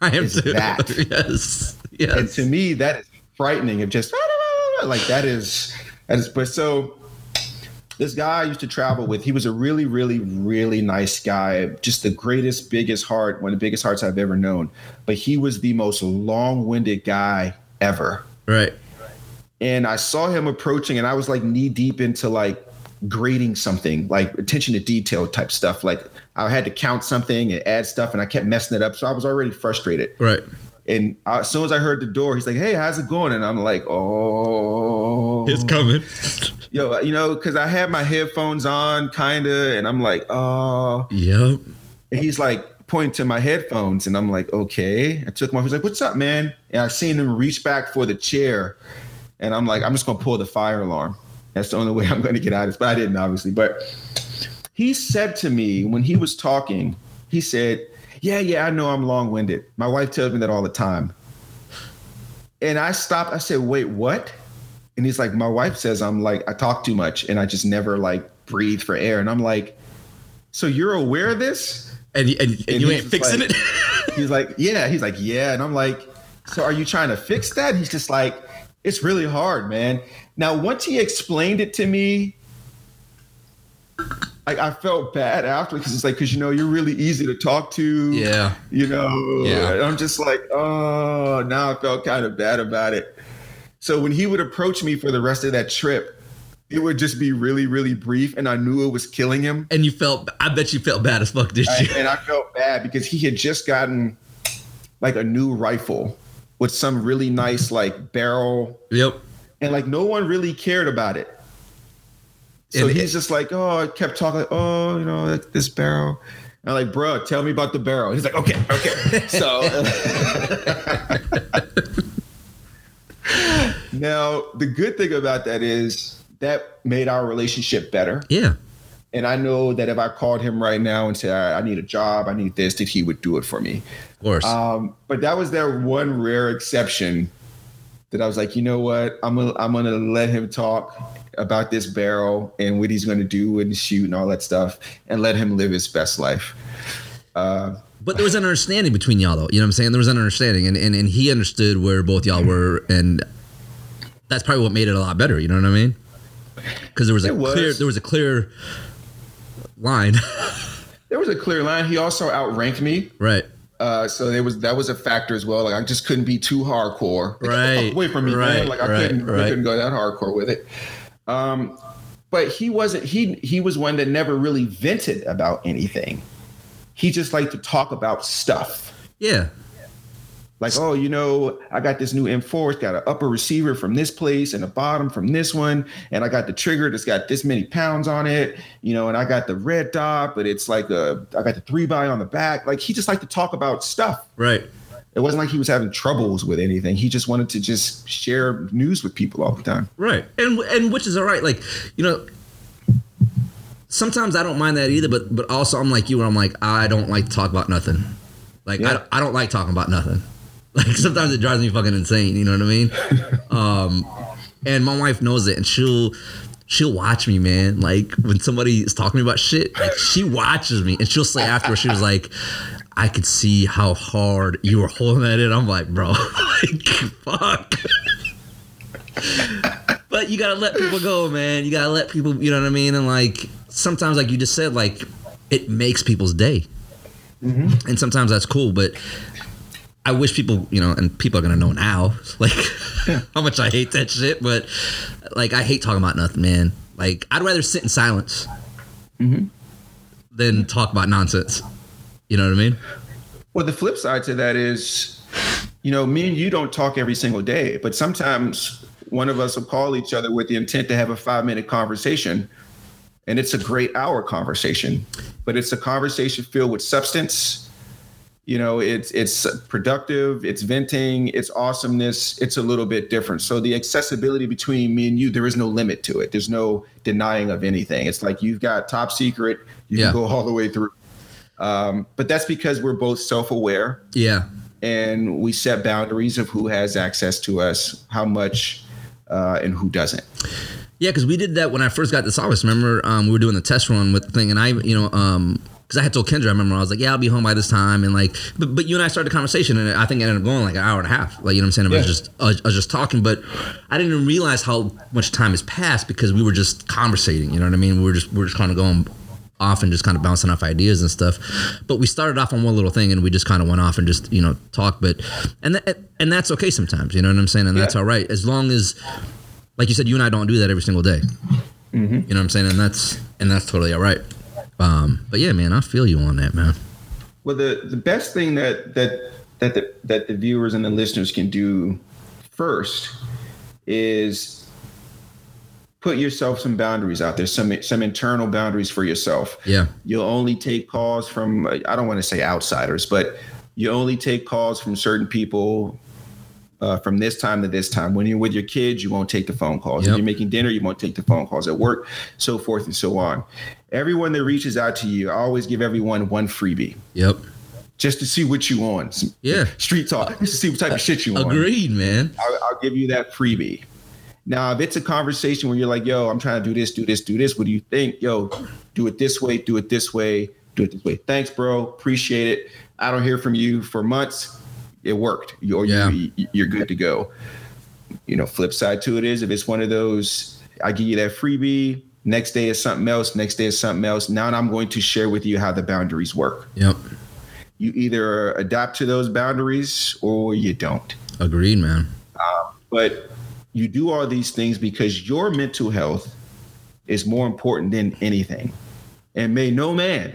I am too. that. yes, yes. and to me that is frightening of just like that is that is but so this guy I used to travel with, he was a really, really, really nice guy. Just the greatest, biggest heart, one of the biggest hearts I've ever known. But he was the most long-winded guy ever. right. And I saw him approaching, and I was like knee deep into like grading something, like attention to detail type stuff. Like I had to count something and add stuff, and I kept messing it up. So I was already frustrated. Right. And uh, as soon as I heard the door, he's like, "Hey, how's it going?" And I'm like, "Oh, It's coming. yo, you know, because I had my headphones on, kinda, and I'm like, oh." Yep. And he's like pointing to my headphones, and I'm like, "Okay." I took them off. He's like, "What's up, man?" And I seen him reach back for the chair, and I'm like, "I'm just gonna pull the fire alarm. That's the only way I'm gonna get out of this." But I didn't, obviously. But he said to me when he was talking, he said, "Yeah, yeah, I know I'm long-winded. My wife tells me that all the time." And I stopped. I said, "Wait, what?" And he's like, "My wife says I'm like I talk too much and I just never like breathe for air." And I'm like, "So you're aware of this?" And, and, and, And you ain't fixing like- it. He's like, "Yeah." He's like, "Yeah." And I'm like, So are you trying to fix that? He's just like, it's really hard, man. Now, once he explained it to me, I, I felt bad after because it's like, because you know, you're really easy to talk to. Yeah. You know, Yeah. And I'm just like, oh, now I felt kind of bad about it. So when he would approach me for the rest of that trip, it would just be really, really brief, and I knew it was killing him. And you felt, I bet you felt bad as fuck, did you? And I felt bad because he had just gotten like a new rifle with some really nice like barrel, yep. and like no one really cared about it. So And he's just like, oh, I kept talking, like, oh, you know, like this barrel. And I'm like, bro, tell me about the barrel. He's like, okay, okay. So now the good thing about that is that made our relationship better. Yeah. And I know that if I called him right now and said, I I need a job, I need this, that he would do it for me. Of course. Um, but that was that one rare exception that I was like, you know what? I'm gonna I'm gonna let him talk about this barrel and what he's gonna do and shoot and all that stuff, and let him live his best life. Uh, But there was an understanding between y'all, though. You know what I'm saying? There was an understanding, and, and, and he understood where both y'all were, and that's probably what made it a lot better. You know what I mean? Because there was a was. clear, there was a clear line, there was a clear line. He also outranked me. right? Uh, so there was that was a factor as well. Like I just couldn't be too hardcore. Like, get the fuck Right, away from me, right, man. Like I right, couldn't, I couldn't go that hardcore with it. Um, but he wasn't. He he was one that never really vented about anything. He just liked to talk about stuff. Yeah, Like, oh, you know, I got this new M4. It's got an upper receiver from this place and a bottom from this one. And I got the trigger that's got this many pounds on it, you know, and I got the red dot, but it's like a, I got the three by on the back. Like, he just liked to talk about stuff. right. It wasn't like he was having troubles with anything. He just wanted to just share news with people all the time. Right. And and which is all right. Like, you know, sometimes I don't mind that either, but but also I'm like you where I'm like, I don't like to talk about nothing. Like Yeah. I, don't- I don't like talking about nothing. Like sometimes it drives me fucking insane, you know what I mean? um and my wife knows it and she'll she'll watch me, man. Like when somebody is talking about shit, like she watches me and she'll say afterwards, she was like, I could see how hard you were holding that in. I'm like, bro, like, fuck. But you gotta let people go, man. You gotta let people, you know what I mean? And like sometimes, like you just said, like it makes people's day, mm-hmm. and sometimes that's cool. But I wish people, you know, and people are gonna know now, like how much I hate that shit. But like I hate talking about nothing, man. Like I'd rather sit in silence mm-hmm. than talk about nonsense. You know what I mean? Well, the flip side to that is, you know, me and you don't talk every single day, but sometimes one of us will call each other with the intent to have a five minute conversation. And it's a great hour conversation, but it's a conversation filled with substance. You know, it's it's productive, it's venting, it's awesomeness, it's a little bit different. So the accessibility between me and you, there is no limit to it. There's no denying of anything. It's like you've got top secret, you Yeah. can go all the way through. Um, but that's because we're both self-aware Yeah. and we set boundaries of who has access to us, how much, uh, and who doesn't. Yeah, because we did that when I first got this office. Remember, um, we were doing the test run with the thing, and I, you know, um, because I had told Kendra, I remember I was like, "Yeah, I'll be home by this time," and like, but, but you and I started the conversation, and I think it ended up going like an hour and a half. Like, you know what I'm saying? I was just, I was, I was just talking, but I didn't even realize how much time has passed because we were just conversating. You know what I mean? We were just, we were just kind of going off and just kind of bouncing off ideas and stuff. But we started off on one little thing, and we just kind of went off and just, you know, talk. But and that, and that's okay sometimes. You know what I'm saying? And that's Yeah. all right as long as like you said, you and I don't do that every single day. You know what I'm saying? And that's and that's totally all right. Um, but yeah, man, I feel you on that, man. Well, the the best thing that that that the, that the viewers and the listeners can do first is put yourself some boundaries out there, some some internal boundaries for yourself. Yeah. You'll only take calls from I don't want to say outsiders, but you only take calls from certain people uh, from this time to this time. When you're with your kids, you won't take the phone calls. Yep. When you're making dinner, you won't take the phone calls at work, so forth and so on. Everyone that reaches out to you, I always give everyone one freebie Yep. just to see what you on. Some Yeah. street talk, just to see what type of shit you on. Agreed, man. I'll, I'll give you that freebie. Now, if it's a conversation where you're like, yo, I'm trying to do this, do this, do this, what do you think? Yo, do it this way, do it this way, do it this way. Thanks, bro. Appreciate it. I don't hear from you for months. it worked. You, or Yeah. you, you're good to go. You know, flip side to it is if it's one of those, I give you that freebie. Next day is something else. Next day is something else. Now I'm going to share with you how the boundaries work. Yep. You either adapt to those boundaries or you don't. Agreed, man. Um, but you do all these things because your mental health is more important than anything. And may no man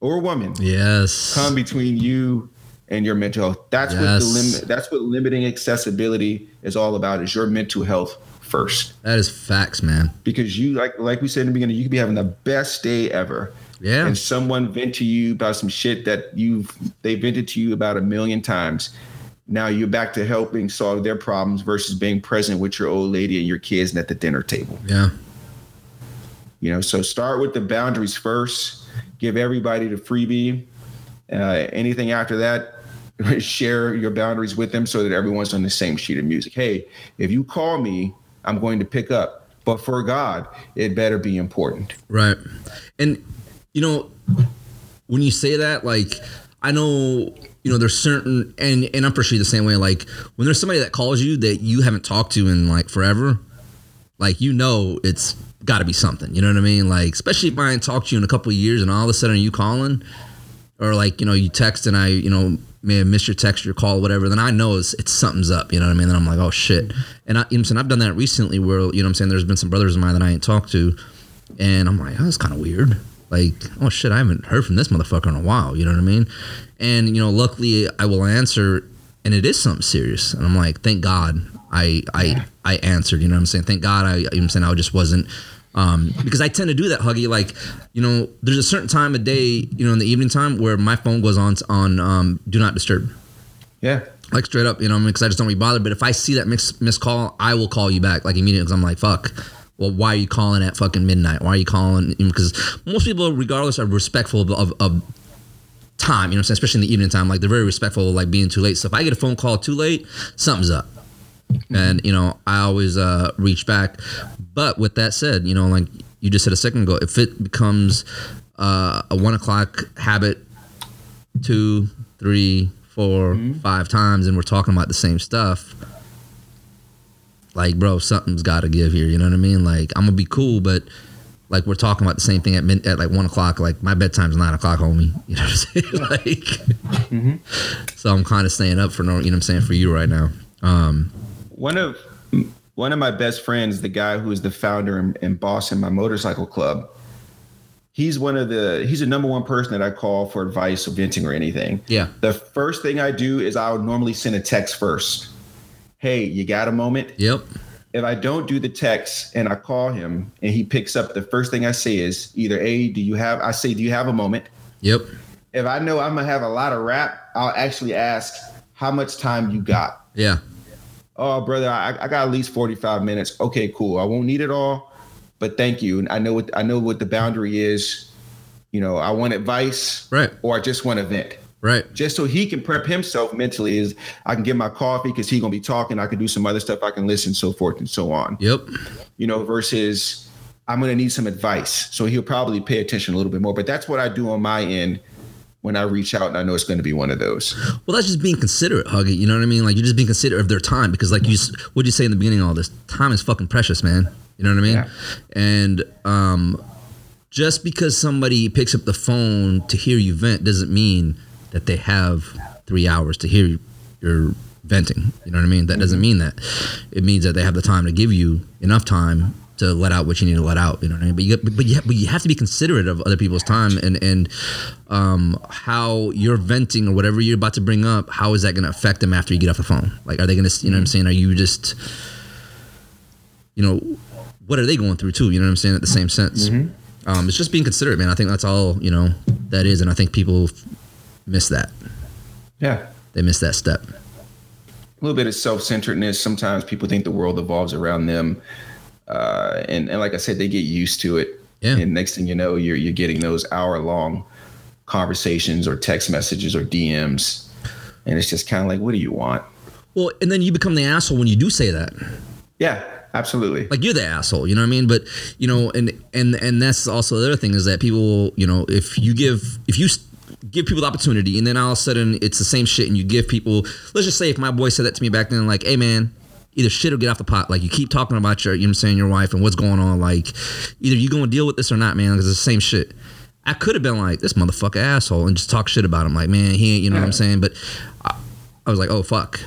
or woman Yes. come between you and your mental health. That's what the limit that's what limiting accessibility is all about is your mental health first. That is facts, man. Because you like like we said in the beginning, you could be having the best day ever. Yeah. And someone vent to you about some shit that you've they vented to you about a million times. Now you're back to helping solve their problems versus being present with your old lady and your kids and at the dinner table. Yeah. You know, so start with the boundaries first. Give everybody the freebie. Uh, anything after that, share your boundaries with them so that everyone's on the same sheet of music. Hey, if you call me, I'm going to pick up. But for God, it better be important. Right. And you know, when you say that, like I know, you know, there's certain and and I'm pretty sure the same way. Like when there's somebody that calls you that you haven't talked to in like forever, like you know it's got to be something. You know what I mean? Like especially if I ain't talked to you in a couple of years and all of a sudden you calling, or like you know you text and I you know may have missed your text, your call, whatever. Then I know it's, it's something's up. You know what I mean? Then I'm like, oh shit. And I, you know I'm saying I've done that recently where you know I'm saying there's been some brothers of mine that I ain't talked to, and I'm like, oh, that's kind of weird. Like, oh shit, I haven't heard from this motherfucker in a while. You know what I mean? And you know, luckily I will answer, and it is something serious. And I'm like, thank God I I I answered. You know what I'm saying? Thank God I you know what I'm saying I just wasn't. Um, because I tend to do that, Huggy. Like, you know, there's a certain time of day, you know, in the evening time where my phone goes on on um, do not disturb Yeah. like straight up, you know, because I just don't be bothered. But if I see that missed missed call, I will call you back like immediately because I'm like, fuck. Well, why are you calling at fucking midnight? Why are you calling? Because most people, regardless, are respectful of, of, of time. You know, what I'm saying? especially in the evening time, like they're very respectful of like being too late. So if I get a phone call too late, something's up. And you know, I always uh, reach back. But with that said, you know, like you just said a second ago, if it becomes uh, a one o'clock habit two, three, four, five times, and we're talking about the same stuff. Like, bro, something's got to give here. You know what I mean? Like, I'm gonna be cool, but like we're talking about the same thing at mid- at like one o'clock. Like my bedtime's nine o'clock, homie. You know what I'm saying? like, so I'm kind of staying up for no. You know what I'm saying for you right now. Um, One of one of my best friends, the guy who is the founder and, and boss in my motorcycle club, he's one of the he's the number one person that I call for advice or venting or anything. yeah, The first thing I do is I would normally send a text first. Hey, you got a moment? yep, If I don't do the text and I call him and he picks up, the first thing I say is either A, do you have I say, do you have a moment? yep, If I know I'm gonna have a lot of rap, I'll actually ask how much time you got. yeah, Oh, brother, I, I got at least 45 minutes. Okay, cool. I won't need it all, but thank you. And I know what I know what the boundary is. You know, I want advice right, or I just want to vent. Right, Just so he can prep himself mentally is I can get my coffee because he's gonna be talking. I can do some other stuff. I can listen, so forth and so on. yep, You know, versus I'm gonna need some advice. So he'll probably pay attention a little bit more. But that's what I do on my end when I reach out and I know it's gonna be one of those. Well, that's just being considerate, Huggy. You know what I mean? Like you're just being considerate of their time because, like you, what you say in the beginning of all this, time is fucking precious, man. You know what I mean? Yeah. And um, just because somebody picks up the phone to hear you vent doesn't mean that they have three hours to hear your venting. You know what I mean? That doesn't mean that. It means that they have the time to give you enough time to let out what you need to let out. You know what I mean? But you, but you, but you have to be considerate of other people's time and and um, how you're venting or whatever you're about to bring up. How is that going to affect them after you get off the phone? Like, are they going to? You know what I'm saying? Are you just, you know, what are they going through too? You know what I'm saying? At the same sense, um, it's just being considerate, man. I think that's all you know that is, and I think people miss that. Yeah. They miss that step. a little bit of self-centeredness. Sometimes people think the world evolves around them, uh, and and like I said, they get used to it. Yeah. And next thing you know, you're you're getting those hour-long conversations or text messages or DMs, and it's just kind of like, what do you want? Well, and then you become the asshole when you do say that. Yeah, absolutely. like you're the asshole you know what i mean but you know and and and that's also the other thing is that people you know if you give if you give people the opportunity, and then all of a sudden it's the same shit, and you give people. Let's just say if my boy said that to me back then, like, "Hey, man." Either shit or get off the pot. Like you keep talking about your, you know what I'm saying, your wife and what's going on. Like, either you gonna deal with this or not, man. Because it's the same shit. I could have been like this motherfucker asshole and just talk shit about him. Like, man, he ain't, you know what I'm saying. But I, I was like, oh fuck,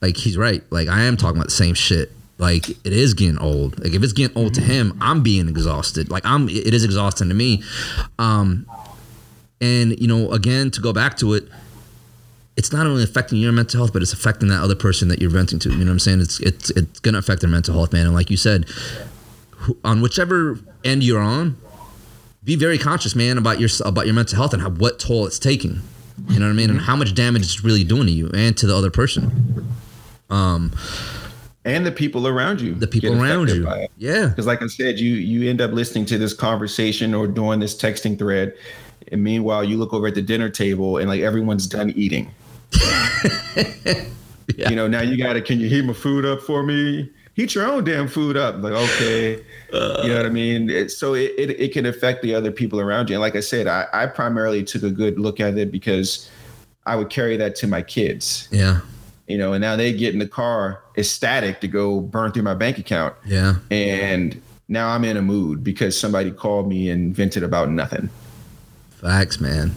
like he's right. Like I am talking about the same shit. Like it is getting old. Like if it's getting old to him, I'm being exhausted. Like I'm, it is exhausting to me. Um, and you know, again, to go back to it, it's not only affecting your mental health, but it's affecting that other person that you're venting to. You know what I'm saying? It's it's it's gonna affect their mental health, man. And like you said, on whichever end you're on, be very conscious, man, about your about your mental health and how, what toll it's taking. You know what I mean? And how much damage it's really doing to you and to the other person, Um, and the people around you. the people around you. Yeah, Because, like I said, you you end up listening to this conversation or doing this texting thread, and meanwhile, you look over at the dinner table and like everyone's done eating. Yeah. You know, now you got to. Can you heat my food up for me? Heat your own damn food up. Like, okay, uh. you know what I mean. It, so it, it it can affect the other people around you. And like I said, I I primarily took a good look at it because I would carry that to my kids. yeah, You know, and now they get in the car ecstatic to go burn through my bank account. yeah. and now I'm in a mood because somebody called me and vented about nothing. Facts, man.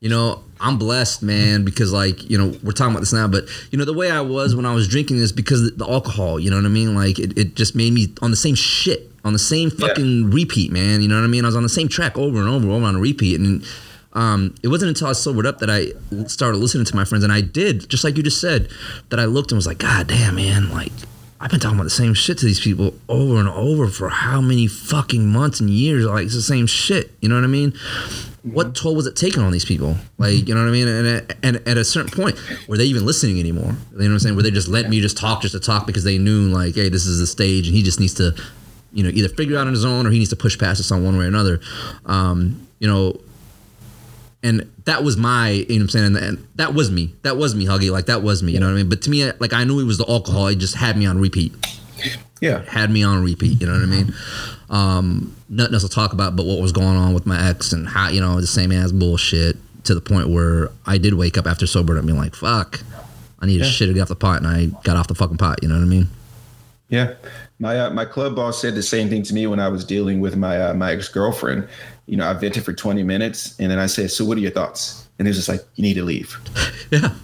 You know, I'm blessed, man, because like, you know, we're talking about this now, but you know, the way I was when I was drinking this because the alcohol, you know what I mean? Like it, it just made me on the same shit, on the same fucking repeat, man. You know what I mean? I was on the same track over and over, over on a repeat. And um, it wasn't until I sobered up that I started listening to my friends. And I did, just like you just said, that I looked and was like, God damn, man, like I've been talking about the same shit to these people over and over for how many fucking months and years? Like it's the same shit. You know what I mean? What toll was it taking on these people? Like, you know what I mean? And, and, and at a certain point, were they even listening anymore? You know what I'm saying? Were they just letting me just talk just to talk because they knew like, hey, this is the stage and he just needs to, you know, either figure it out on his own or he needs to push past this on one way or another. Um, you know, and that was my, you know what I'm saying? And, and that was me. That was me, Huggy. Like that was me. You know what I mean? But to me, like I knew it was the alcohol. It just had me on repeat. Yeah. Had me on repeat. You know what I mean? Um, nothing else to talk about but what was going on with my ex and how you know the same ass bullshit to the point where I did wake up after sober and be like, fuck, I need a Yeah. shit to get off the pot, and I got off the fucking pot. You know what I mean? Yeah. My uh, my club boss said the same thing to me when I was dealing with my uh, my ex girlfriend. You know, I vented for 20 minutes, and then I said, "So, what are your thoughts?" And it was just like, "You need to leave." Yeah.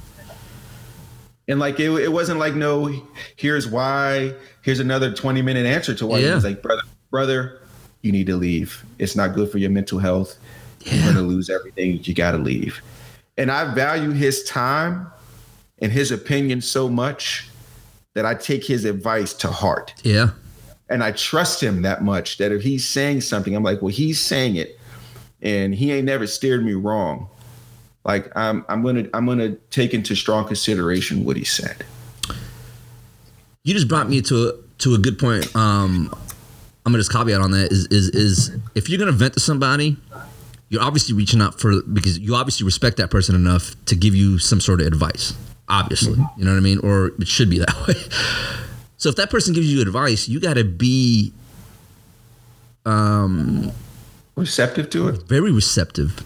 And like it, it wasn't like no, here's why. Here's another 20 minute answer to why. Yeah. It was like, brother, brother, you need to leave. It's not good for your mental health. You're gonna lose everything. You gotta leave. And I value his time and his opinion so much that I take his advice to heart. Yeah. And I trust him that much that if he's saying something, I'm like, well, he's saying it, and he ain't never steered me wrong. Like I'm, I'm gonna, I'm gonna take into strong consideration what he said. You just brought me to a, to a good point. Um, I'm gonna just caveat on that is is is if you're gonna vent to somebody, you're obviously reaching out for because you obviously respect that person enough to give you some sort of advice. Obviously, you know what I mean, or it should be that way. So if that person gives you advice, you got to be um, Receptive to it. very receptive.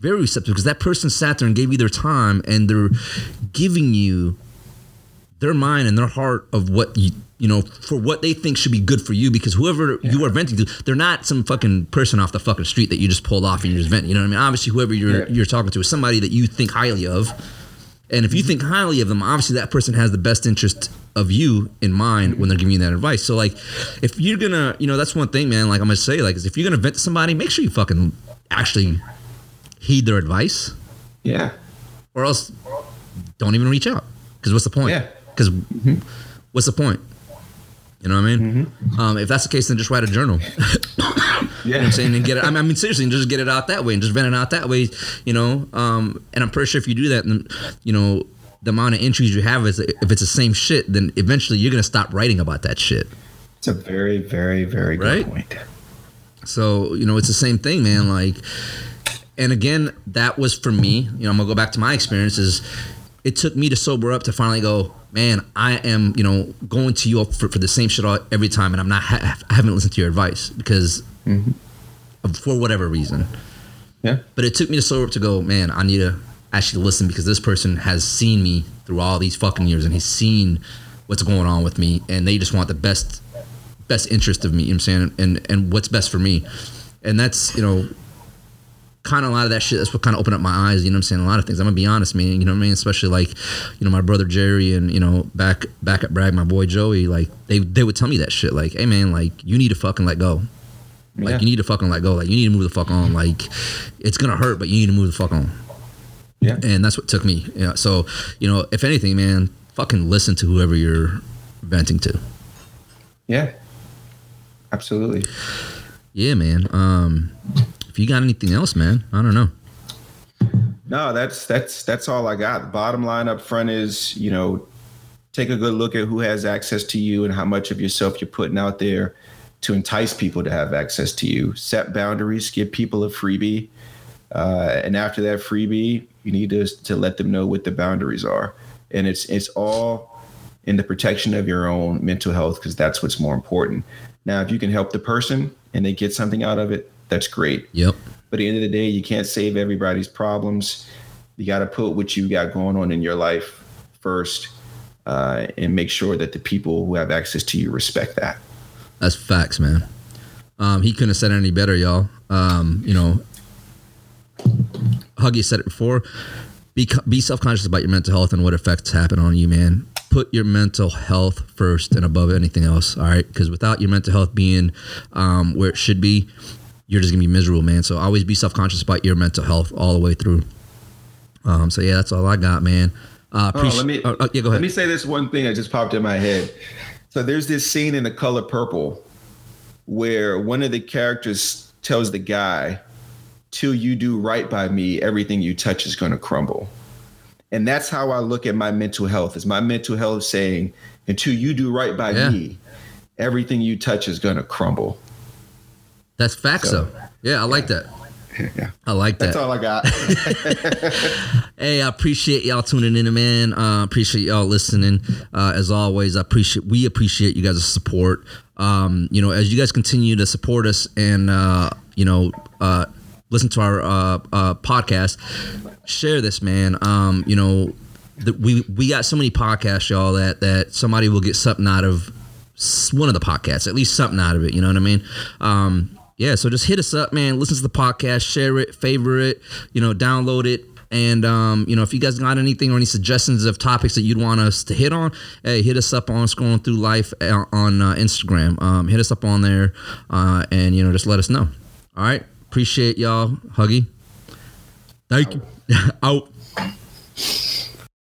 Very receptive because that person sat there and gave you their time and they're giving you their mind and their heart of what you you know for what they think should be good for you because whoever you are venting to they're not some fucking person off the fucking street that you just pulled off and you just vent you know what I mean obviously whoever you're Yeah. you're talking to is somebody that you think highly of and if you mm-hmm. think highly of them obviously that person has the best interest of you in mind when they're giving you that advice so like if you're gonna you know that's one thing man like I'm gonna say like is if you're gonna vent to somebody make sure you fucking actually heed their advice Yeah. or else don't even reach out because what's the point Yeah. because mm-hmm. what's the point you know what I mean? Mm-hmm. Um, if that's the case, then just write a journal. you know Yeah. what I'm saying? And get it. I mean, I mean, seriously, and just get it out that way and just vent it out that way. You know, um, and I'm pretty sure if you do that, then you know the amount of entries you have is if it's the same shit, then eventually you're gonna stop writing about that shit. It's a very, very, very good Right? point. So, you know, it's the same thing, man. Like, and again, that was for me, you know, I'm gonna go back to my experiences. It took me to sober up to finally go, man, I am, you know, going to you for, for the same shit all, every time. And I'm not, ha- I haven't listened to your advice because of, for whatever reason. Yeah. But it took me to sober up to go, man, I need to actually listen because this person has seen me through all these fucking years and he's seen what's going on with me and they just want the best best interest of me, you know what I'm saying? And and what's best for me. And that's, you know, kind of a lot of that shit. That's what kind of opened up my eyes. You know what I'm saying? A lot of things. I'm gonna be honest, man. You know what I mean? Especially like, you know, my brother Jerry and you know back back at Bragg, my boy Joey. Like they they would tell me that shit. Like, hey man, like you need to fucking let go. Like Yeah. you need to fucking let go. Like you need to move the fuck on. Like it's gonna hurt, but you need to move the fuck on. Yeah. And that's what took me. Yeah. So you know, if anything, man, fucking listen to whoever you're venting to. Yeah. Absolutely. Yeah, man. Um, if you got anything else, man, I don't know. No, that's that's that's all I got. The bottom line up front is, you know, take a good look at who has access to you and how much of yourself you're putting out there to entice people to have access to you. Set boundaries, give people a freebie. Uh, and after that freebie, you need to to let them know what the boundaries are. And it's it's all in the protection of your own mental health because that's what's more important. Now, if you can help the person and they get something out of it, that's great. Yep. But at the end of the day, you can't save everybody's problems. You got to put what you got going on in your life first uh, and make sure that the people who have access to you respect that. That's facts, man. Um, he couldn't have said it any better, y'all. Um, you know, Huggy said it before. Be be self conscious about your mental health and what effects happen on you, man. Put your mental health first and above anything else. All right, because without your mental health being um, where it should be, you're just gonna be miserable, man. So always be self conscious about your mental health all the way through. Um, so yeah, that's all I got, man. Uh, appreci- let me oh, oh, yeah, go ahead. let me say this one thing that just popped in my head. So there's this scene in The Color Purple where one of the characters tells the guy, "Till you do right by me, everything you touch is going to crumble." And that's how I look at my mental health. Is my mental health saying, "Until you do right by Yeah. me, everything you touch is going to crumble." That's facts, So- though. Yeah, I like that. Yeah, I like that. that's all I got. Hey, I appreciate y'all tuning in, man. Uh, appreciate y'all listening. Uh, as always, I appreciate we appreciate you guys' support. Um, you know, as you guys continue to support us and uh, you know uh, listen to our uh, uh, podcast, share this, man. Um, you know, the, we we got so many podcasts, y'all, that that somebody will get something out of one of the podcasts, at least something out of it. You know what I mean? Um, yeah. So just hit us up, man. Listen to the podcast, share it, favorite it, you know, download it. And um, you know, if you guys got anything or any suggestions of topics that you'd want us to hit on, hey, hit us up on scrolling through life uh, on uh, Instagram. Um, hit us up on there, uh, and you know, just let us know. All right, appreciate y'all, Huggy. Thank you. Out.